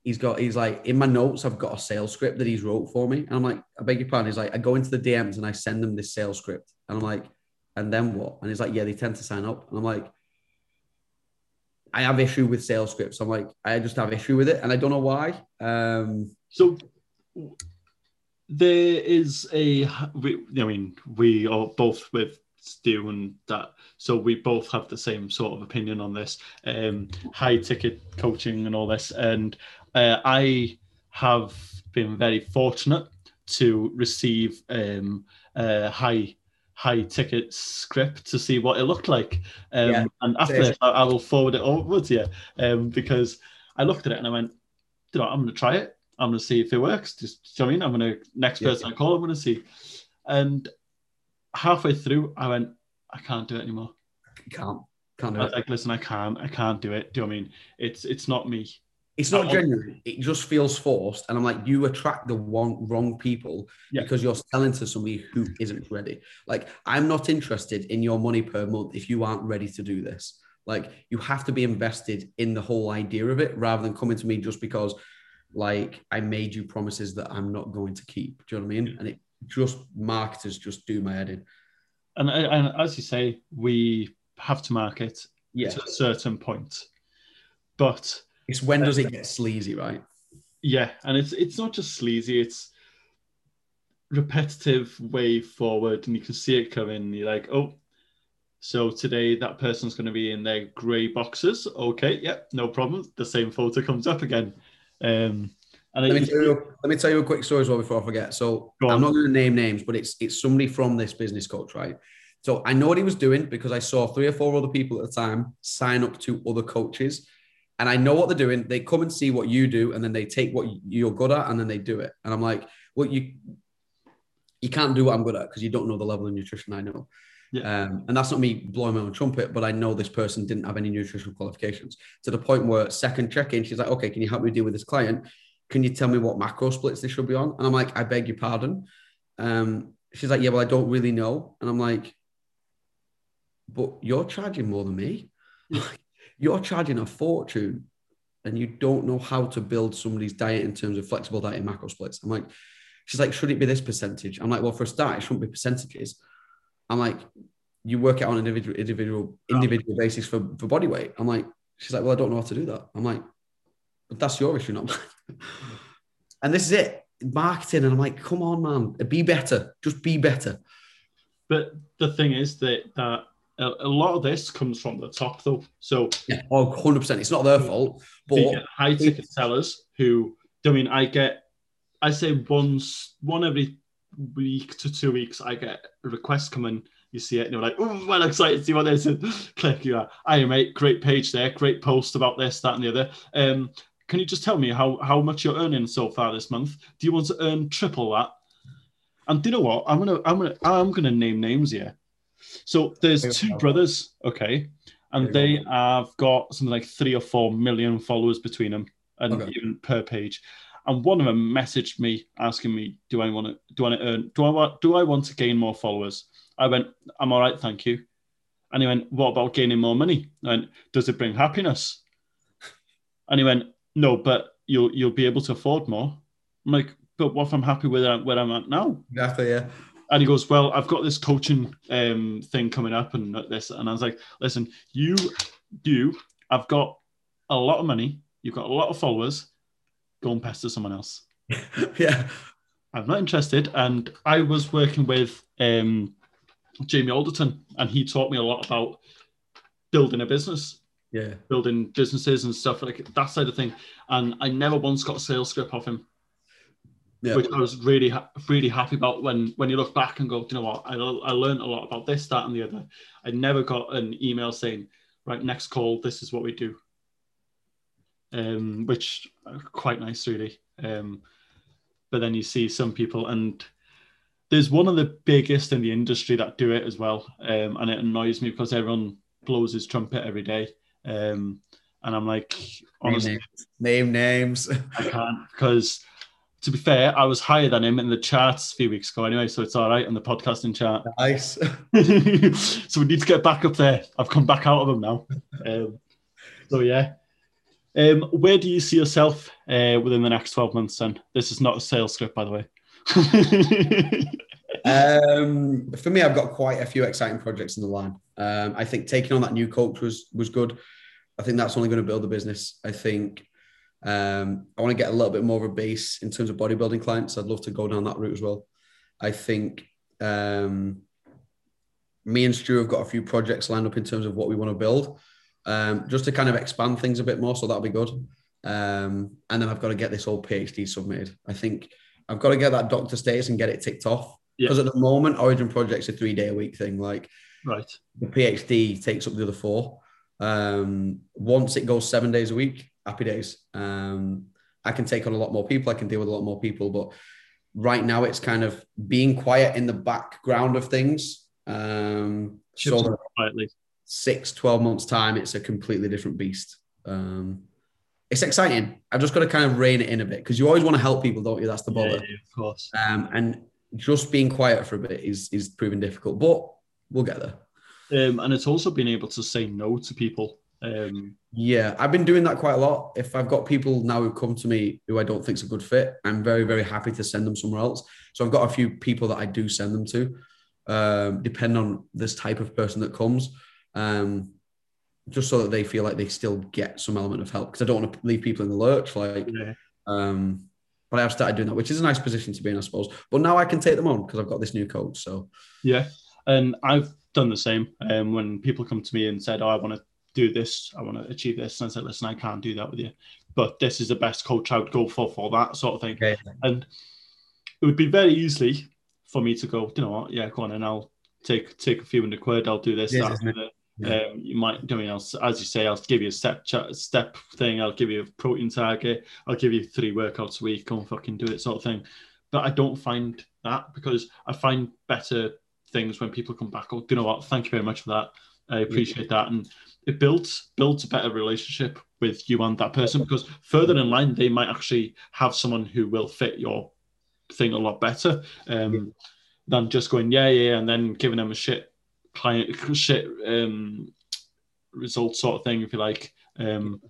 he's got, he's like, in my notes, I've got a sales script that he's wrote for me, and I'm like, I beg your pardon. He's like, I go into the DMs and I send them this sales script, and I'm like, and then what? And he's like, yeah, they tend to sign up, and I'm like I have issue with sales scripts. I'm like, I just have issue with it, and I don't know why. Um, so there is a. We, I mean, we are both with Stu and that, so we both have the same sort of opinion on this. Um, high ticket coaching and all this, and uh, I have been very fortunate to receive um, uh, high high ticket script to see what it looked like. Um, yeah, and after this, I, I, will forward it over to you um, because I looked at it and I went, you know, I'm going to try it. I'm going to see if it works. Just, you know I mean? I'm going to, next person yeah. I call, I'm going to see. And halfway through, I went, I can't do it anymore. You can't. Can't do I it. like, listen, I can't. I can't do it. Do you know I mean? It's it's not me. It's not genuine. It just feels forced. And I'm like, you attract the one wrong people yeah. because you're selling to somebody who isn't ready. Like, I'm not interested in your money per month if you aren't ready to do this. Like, you have to be invested in the whole idea of it rather than coming to me just because, like, I made you promises that I'm not going to keep. Do you know what I mean? And it just marketers just do my head in. And, and as you say, we have to market yeah. to a certain point. But it's when does it get sleazy, right? Yeah, and it's it's not just sleazy; it's repetitive way forward, and you can see it coming. You're like, oh, so today that person's going to be in their grey boxes. Okay, yep, no problem. The same photo comes up again. Um, and Let me, tell you, let me tell you a quick story as well before I forget. So Go. I'm not going to name names, but it's it's somebody from this business coach, right? So I know what he was doing because I saw three or four other people at the time sign up to other coaches, and I know what they're doing. They come and see what you do, and then they take what you're good at, and then they do it. And I'm like, well, you you can't do what I'm good at because you don't know the level of nutrition I know. Yeah. Um, and that's not me blowing my own trumpet, but I know this person didn't have any nutritional qualifications to the point where second check-in, she's like, okay, can you help me deal with this client? Can you tell me what macro splits they should be on? And I'm like, I beg your pardon. Um, she's like, yeah, well, I don't really know. And I'm like, but you're charging more than me. <laughs> you're charging a fortune and you don't know how to build somebody's diet in terms of flexible diet and macro splits. I'm like, she's like, should it be this percentage? I'm like, well, for a start, it shouldn't be percentages. I'm like, you work it on an individual individual individual basis for, for body weight. I'm like, she's like, well, I don't know how to do that. I'm like, but that's your issue, not mine. <laughs> and this is it. Marketing. And I'm like, come on, man. Be better. Just be better. but the thing is that that a, a lot of this comes from the top though. So Yeah. Oh, 100%. It's not their fault. But high ticket sellers who I mean I get I say once one every week to two weeks I get a request coming you see it and you're like oh well excited to see what this is <laughs> click you are I mate great page there great post about this that and the other um can you just tell me how how much you're earning so far this month do you want to earn triple that and do you know what I'm gonna I'm gonna I'm gonna name names here so there's two brothers okay and they have got something like three or four million followers between them and Okay. even per page. And one of them messaged me asking me do i want to do i want to earn do i want do i want to gain more followers? I went i'm all right thank you. And he went what about gaining more money? And does it bring happiness? And he went no but you'll you'll be able to afford more. I'm like but what if i'm happy with where i'm at now? Exactly, yeah. And he goes, "Well, I've got this coaching um, thing coming up, and this." And I was like, "Listen, you, you, I've got a lot of money. You've got a lot of followers. Go and pester someone else. <laughs> yeah. I'm not interested." And I was working with um, Jamie Alderton, and he taught me a lot about building a business, Yeah. building businesses and stuff like that side of thing. And I never once got a sales script off him. Yeah. which I was really, really happy about when when you look back and go, "Do you know what? I, I learned a lot about this, that, and the other. I never got an email saying, right, next call, this is what we do, um, which quite nice, really. Um, but then you see some people, and there's one of the biggest in the industry that do it as well, um, and it annoys me because everyone blows his trumpet every day, um, and I'm like, honestly, Name names. Name names. I can't because, to be fair, I was higher than him in the charts a few weeks ago anyway, so it's all right on the podcasting chart. nice. <laughs> so we need to get back up there. I've come back out of them now. Um, so yeah. Um, where do you see yourself uh, within the next 12 months then? This is not a sales script, by the way. <laughs> Um, for me, I've got quite a few exciting projects in the line. Um, I think taking on that new coach was was good. I think that's only going to build the business. I think um, I want to get a little bit more of a base in terms of bodybuilding clients. I'd love to go down that route as well. I think um, me and Stu have got a few projects lined up in terms of what we want to build, um, just to kind of expand things a bit more. So that'll be good. Um, and then I've got to get this whole PhD submitted. I think I've got to get that doctor status and get it ticked off. Yeah. Because at the moment, Origin Project's a three day a week thing. Like right. the PhD takes up the other four. Um, once it goes seven days a week, happy days. Um, I can take on a lot more people. I can deal with a lot more people. But right now, it's kind of being quiet in the background of things. Um, so quietly. six, 12 months' time, it's a completely different beast. Um, it's exciting. I've just got to kind of rein it in a bit because you always want to help people, don't you? That's the Yeah, bother. yeah, of course. Um, and just being quiet for a bit is is proving difficult, but we'll get there. Um, and it's also being able to say no to people. Um, Yeah, I've been doing that quite a lot. If I've got people now who come to me who I don't think's a good fit, I'm very very happy to send them somewhere else. So I've got a few people that I do send them to, um, depending on this type of person that comes, um, just so that they feel like they still get some element of help. Because I don't want to leave people in the lurch. Like, yeah. um, but I've started doing that, which is a nice position to be in, I suppose. But now I can take them on because I've got this new coach. So Yeah, and I've done the same. Um, when people come to me and said, "Oh, I want to do this, I want to achieve this," and I said, "Listen, I can't do that with you. but this is the best coach I would go for for that sort of thing. Okay. And it would be very easily for me to go, you know what, yeah, go on and I'll take take a few hundred quid, I'll do this, Yes, that, isn't it? and the- Yeah. um, you might, I mean, I'll, as you say, I'll give you a step step thing. I'll give you a protein target. I'll give you three workouts a week. Go and fucking do it, sort of thing. But I don't find that because I find better things when people come back. Oh, you know what? Thank you very much for that. I appreciate that, and it builds builds a better relationship with you and that person because further in line they might actually have someone who will fit your thing a lot better um, than just going yeah yeah and then giving them a shit client <laughs> shit um, result sort of thing if you like. Um,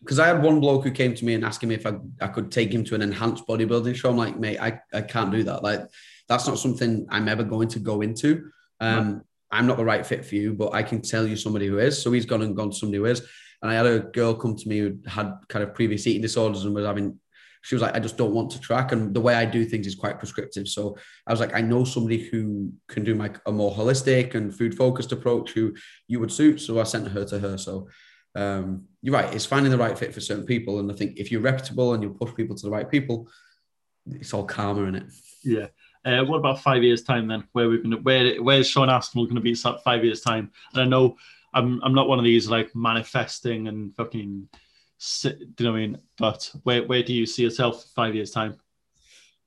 because I had one bloke who came to me and asking me if I, I could take him to an enhanced bodybuilding show. I'm like, mate, I, I can't do that. Like, that's not something I'm ever going to go into. Um, I'm not the right fit for you, but I can tell you somebody who is. So he's gone and gone to somebody who is. And I had a girl come to me who had kind of previous eating disorders and was having, she was like, I just don't want to track. And the way I do things is quite prescriptive. So I was like, I know somebody who can do like a more holistic and food focused approach who you would suit. So I sent her to her. So um, you're right. It's finding the right fit for certain people. And I think if you're reputable and you push people to the right people, it's all karma in it. yeah. Uh, what about five years time then? Where we're gonna where where's Sean Aspinall going to be five years time? And I know I'm I'm not one of these like manifesting and fucking. Do you know what I mean? But where where do you see yourself five years time?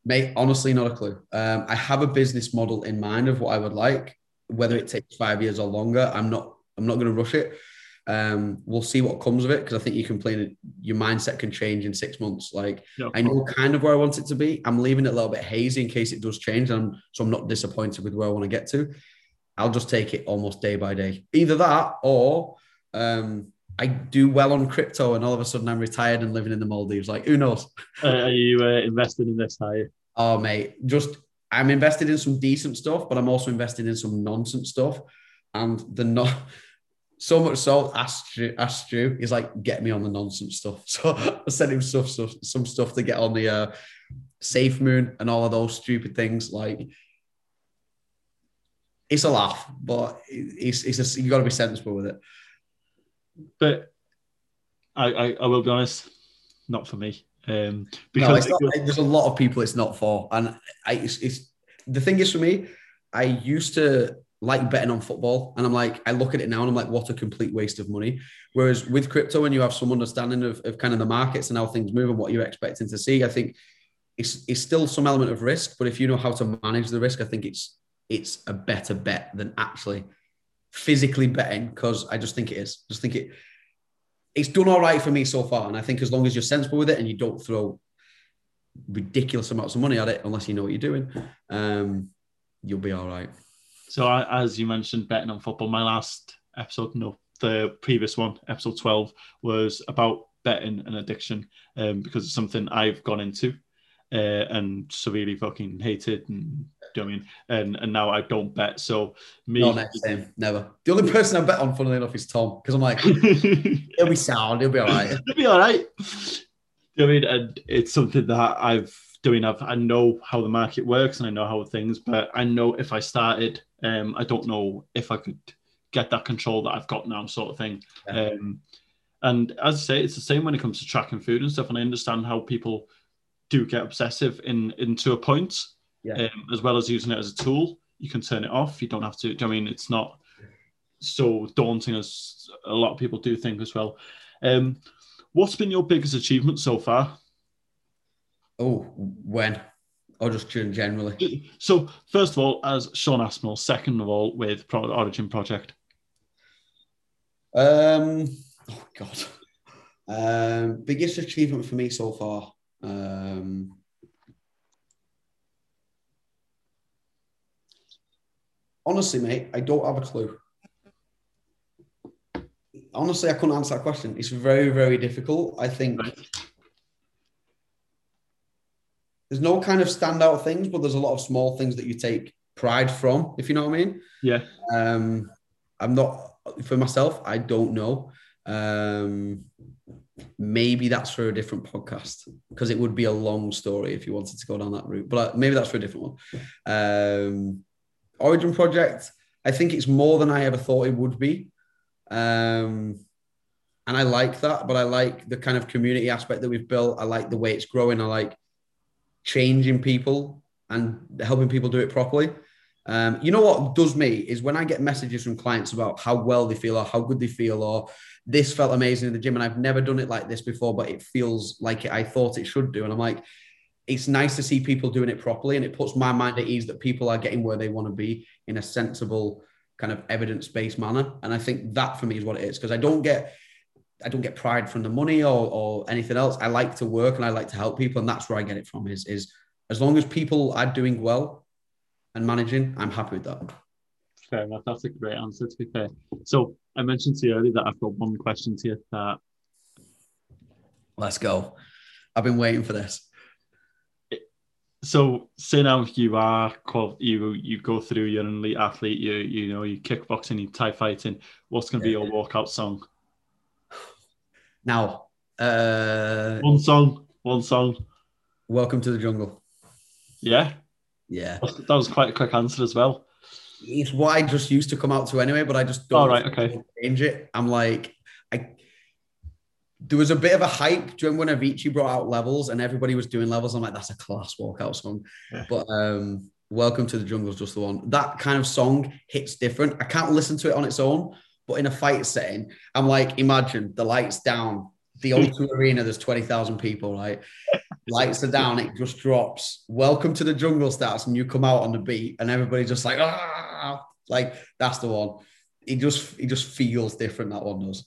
Mate, honestly, not a clue. Um, I have a business model in mind of what I would like. Whether it takes five years or longer, I'm not. I'm not going to rush it. Um, we'll see what comes of it because I think you can plan it. Your mindset can change in six months. Like I know kind of where I want it to be. I'm leaving it a little bit hazy in case it does change, and I'm, so I'm not disappointed with where I want to get to. I'll just take it almost day by day. Either that, or um, I do well on crypto, and all of a sudden I'm retired and living in the Maldives. Like who knows? <laughs> Uh, are you uh, invested in this? Are you? Oh, mate, just I'm invested in some decent stuff, but I'm also invested in some nonsense stuff. And the not <laughs> so much so, ask Stu, ask Stu, he's like, get me on the nonsense stuff. <laughs> So I sent him stuff, stuff some stuff to get on the uh, Safe Moon and all of those stupid things. Like, it's a laugh, but it's, it's a, you got to be sensible with it. But I, I I will be honest, not for me. Um, No, because it's not, there's a lot of people it's not for, and I, it's, it's the thing is for me. I used to like betting on football, and I'm like, I look at it now, and I'm like, what a complete waste of money. Whereas with crypto, when you have some understanding of, of kind of the markets and how things move and what you're expecting to see, I think it's it's still some element of risk. But if you know how to manage the risk, I think it's it's a better bet than actually physically betting because I just think it is. Just think it. It's done all right for me so far, and I think as long as you're sensible with it and you don't throw ridiculous amounts of money at it, unless you know what you're doing, um, you'll be all right. So, I, as you mentioned, betting on football, my last episode, no, the previous one, episode 12, was about betting and addiction um, because it's something I've gone into uh, and severely fucking hated. And, do you know I mean? And, and now I don't bet. So, me. No, next time, never. The only person I bet on, funnily enough, is Tom because I'm like, <laughs> he'll be sound, he'll be all right. It'll <laughs> be all right. Do you know what I mean? And it's something that I've doing. I've, I know how the market works and I know how things, but I know if I started, um, I don't know if I could get that control that I've got now, sort of thing. Yeah. Um, and as I say, it's the same when it comes to tracking food and stuff. And I understand how people do get obsessive in into a point, Yeah. um, as well as using it as a tool. You can turn it off. You don't have to. do you know what I mean, it's not so daunting as a lot of people do think as well. Um, what's been your biggest achievement so far? Oh, when? Or just gen- generally? So, first of all, as Sean Aspinall, second of all, with Pro- Origin Project. Um, oh God. Um, biggest achievement for me so far. Um, honestly, mate, I don't have a clue. Honestly, I couldn't answer that question. It's very, very difficult. I think Right. There's no kind of standout things, but there's a lot of small things that you take pride from, if you know what I mean. Yeah. Um, I'm not for myself. I don't know. Um, maybe that's for a different podcast because it would be a long story if you wanted to go down that route. But uh, maybe that's for a different one. Um, Origin project. I think it's more than I ever thought it would be. Um, and I like that. But I like the kind of community aspect that we've built. I like the way it's growing. I like changing people and helping people do it properly. Um, you know what does me is when I get messages from clients about how well they feel or how good they feel or this felt amazing in the gym and I've never done it like this before, but it feels like I thought it should do. And I'm like, it's nice to see people doing it properly and it puts my mind at ease that people are getting where they want to be in a sensible kind of evidence-based manner. And I think that for me is what it is because I don't get I don't get pride from the money or, or anything else. I like to work and I like to help people, and that's where I get it from. Is is as long as people are doing well and managing, I'm happy with that. Fair enough. That's a great answer. To be fair, so I mentioned to you earlier that I've got one question to you. That let's go. I've been waiting for this. So, say now you are you you go through you're an elite athlete. You you know you kickboxing, you Thai fighting. What's going to be your walkout song? Now, uh, one song, one song. Welcome to the jungle. Yeah, yeah. That was quite a quick answer as well. It's what I just used to come out to anyway, but I just don't. All right, okay. Change it. I'm like, I. There was a bit of a hype during when Avicii brought out levels, and everybody was doing levels. I'm like, that's a class walkout song. Yeah. But um, Welcome to the Jungle is just the one. That kind of song hits different. I can't listen to it on its own, but in a fight setting, I'm like, imagine the lights down, the <laughs> O2 arena, there's 20,000 people, right? Lights are down, it just drops. Welcome to the jungle starts, and you come out on the beat, and everybody just like, ah, like that's the one. It just it just feels different. That one does.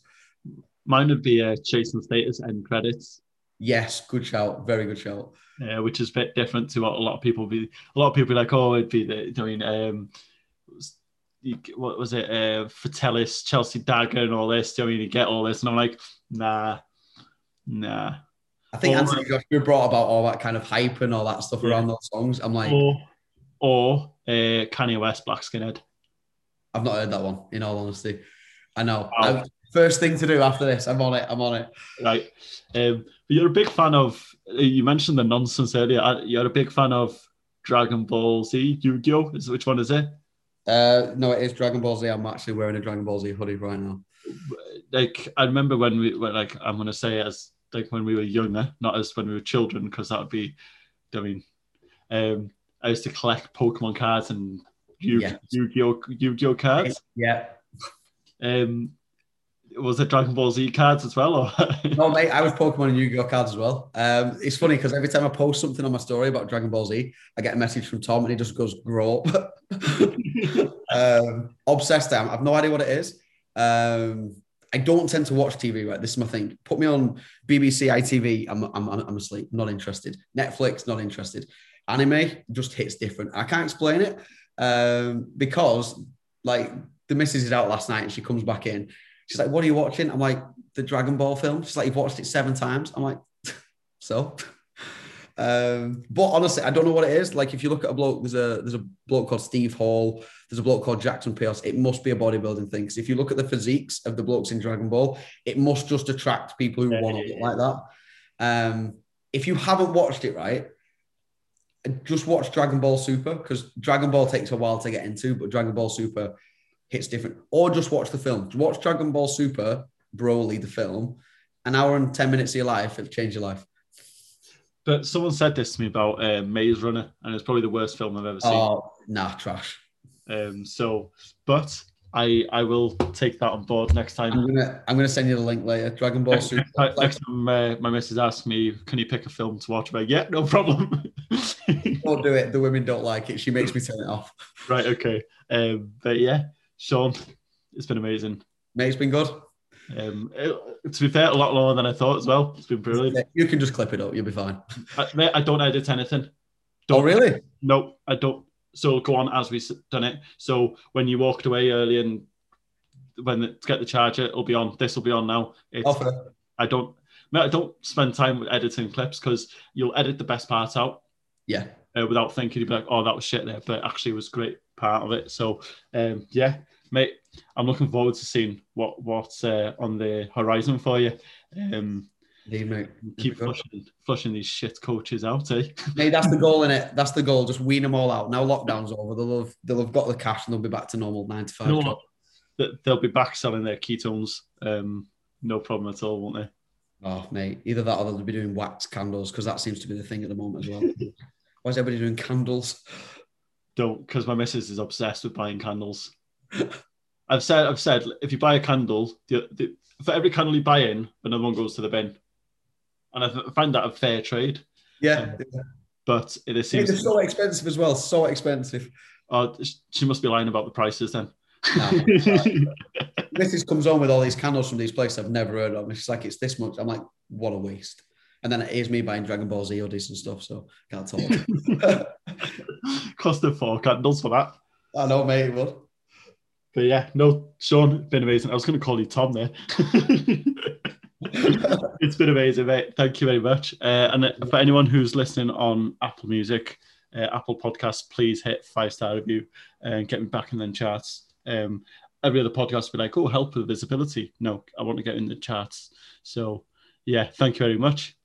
Mine would be uh, Chase & Status end credits. Yes, good shout. Very good shout. Yeah, which is a bit different to what a lot of people be. A lot of people be like, oh, it'd be the. I mean, what was it, uh, Fratellis, Chelsea Dagger, and all this. Do you know I mean you get all this? And I'm like, nah, nah. I think or, Anthony Joshua brought about all that kind of hype and all that stuff yeah. around those songs. I'm like, or, or uh, Kanye West, Black Skinhead. I've not heard that one. In all honesty, I know. Wow. I, first thing to do after this, I'm on it. I'm on it. Right. Um, but you're a big fan of. You mentioned the nonsense earlier. You're a big fan of Dragon Ball Z, Yu-Gi-Oh. Is which one is it? Uh, no, it is Dragon Ball Z. I'm actually wearing a Dragon Ball Z hoodie right now. Like I remember when we were like I'm gonna say as like when we were younger, not as when we were children, because that would be. I mean, um, I used to collect Pokemon cards and Yu- yeah. Yu-Gi-Oh Yu-Gi-Oh cards. Yeah. Um, was it Dragon Ball Z cards as well? Or? <laughs> no, mate, I was Pokemon and Yu-Gi-Oh cards as well. Um, it's funny because every time I post something on my story about Dragon Ball Z, I get a message from Tom and he just goes, "Grow up." <laughs> um, obsessed. I am. I've no idea what it is. Um, I don't tend to watch TV. Right, this is my thing. Put me on BBC, ITV. I'm, I'm, I'm asleep. Not interested. Netflix. Not interested. Anime just hits different. I can't explain it um, because like the missus is out last night and she comes back in She's like, "What are you watching?" I'm like, "The Dragon Ball film." She's like, "You've watched it seven times." I'm like, <laughs> "So." <laughs> Um, but honestly, I don't know what it is. Like, if you look at a bloke, there's a there's a bloke called Steve Hall. There's a bloke called Jackson Pierce. It must be a bodybuilding thing. Because if you look at the physiques of the blokes in Dragon Ball, it must just attract people who yeah, want to look like that. Um, if you haven't watched it, right, just watch Dragon Ball Super because Dragon Ball takes a while to get into, but Dragon Ball Super hits different. Or just watch the film. Watch Dragon Ball Super, Broly, the film. An hour and 10 minutes of your life, it'll change your life. But someone said this to me about uh, Maze Runner, and it's probably the worst film I've ever seen. Oh, nah, trash. Um, so, but I I will take that on board next time. I'm gonna I'm gonna send you the link later. Dragon Ball next, Super. Next, next time uh, my missus asks me, "Can you pick a film to watch?" I'm like, "Yeah, no problem." don't do it. The women don't like it. She makes me turn it off. <laughs> Right. Okay. Um, but yeah, Sean, it's been amazing. Mate, it's been good. Um, it, to be fair, a lot lower than I thought as well. It's been brilliant. You can just clip it up. You'll be fine. I, mate, I don't edit anything. Don't, oh, really? No, I don't. So go on as we've done it. So when you walked away early and when the, to get the charger, it'll be on. This will be on now. It's, oh, I don't. Mate, I don't spend time with editing clips because you'll edit the best part out. Yeah. Uh, without thinking, you'd be like, "Oh, that was shit there," but actually, it was great part of it. So, um, yeah, mate, I'm looking forward to seeing what what's uh, on the horizon for you. Um, Indeed, mate. Keep flushing, flushing these shit coaches out, eh? <laughs> Mate, that's the goal in it. That's the goal. Just wean them all out. Now lockdown's over. They'll have they'll have got the cash and they'll be back to normal nine to five. They'll be back selling their ketones um, No problem at all, won't they? Oh, mate, either that or they'll be doing wax candles because that seems to be the thing at the moment as well. <laughs> Why is everybody doing candles? Don't, because my missus is obsessed with buying candles. <laughs> I've said, I've said, if you buy a candle, the, the, for every candle you buy in, another one goes to the bin, and I find that a fair trade. Yeah, um, But it is. It's so expensive as well. So expensive. Oh, she must be lying about the prices then. Nah. <laughs> Mrs. comes on with all these candles from these places I've never heard of. She's like, it's this much. I'm like, what a waste. And then it is me buying Dragon Ball Z hoodies and stuff. So can't talk. <laughs> Cost of four candles for that. I know, mate. But But yeah, no, Sean, been amazing. I was going to call you Tom there. <laughs> it's been amazing, mate. Thank you very much. Uh, and for anyone who's listening on Apple Music, uh, Apple Podcasts, please hit five star review and get me back in the charts. Um, every other podcast will be like, oh, help with visibility. No, I want to get in the charts. So, yeah, thank you very much.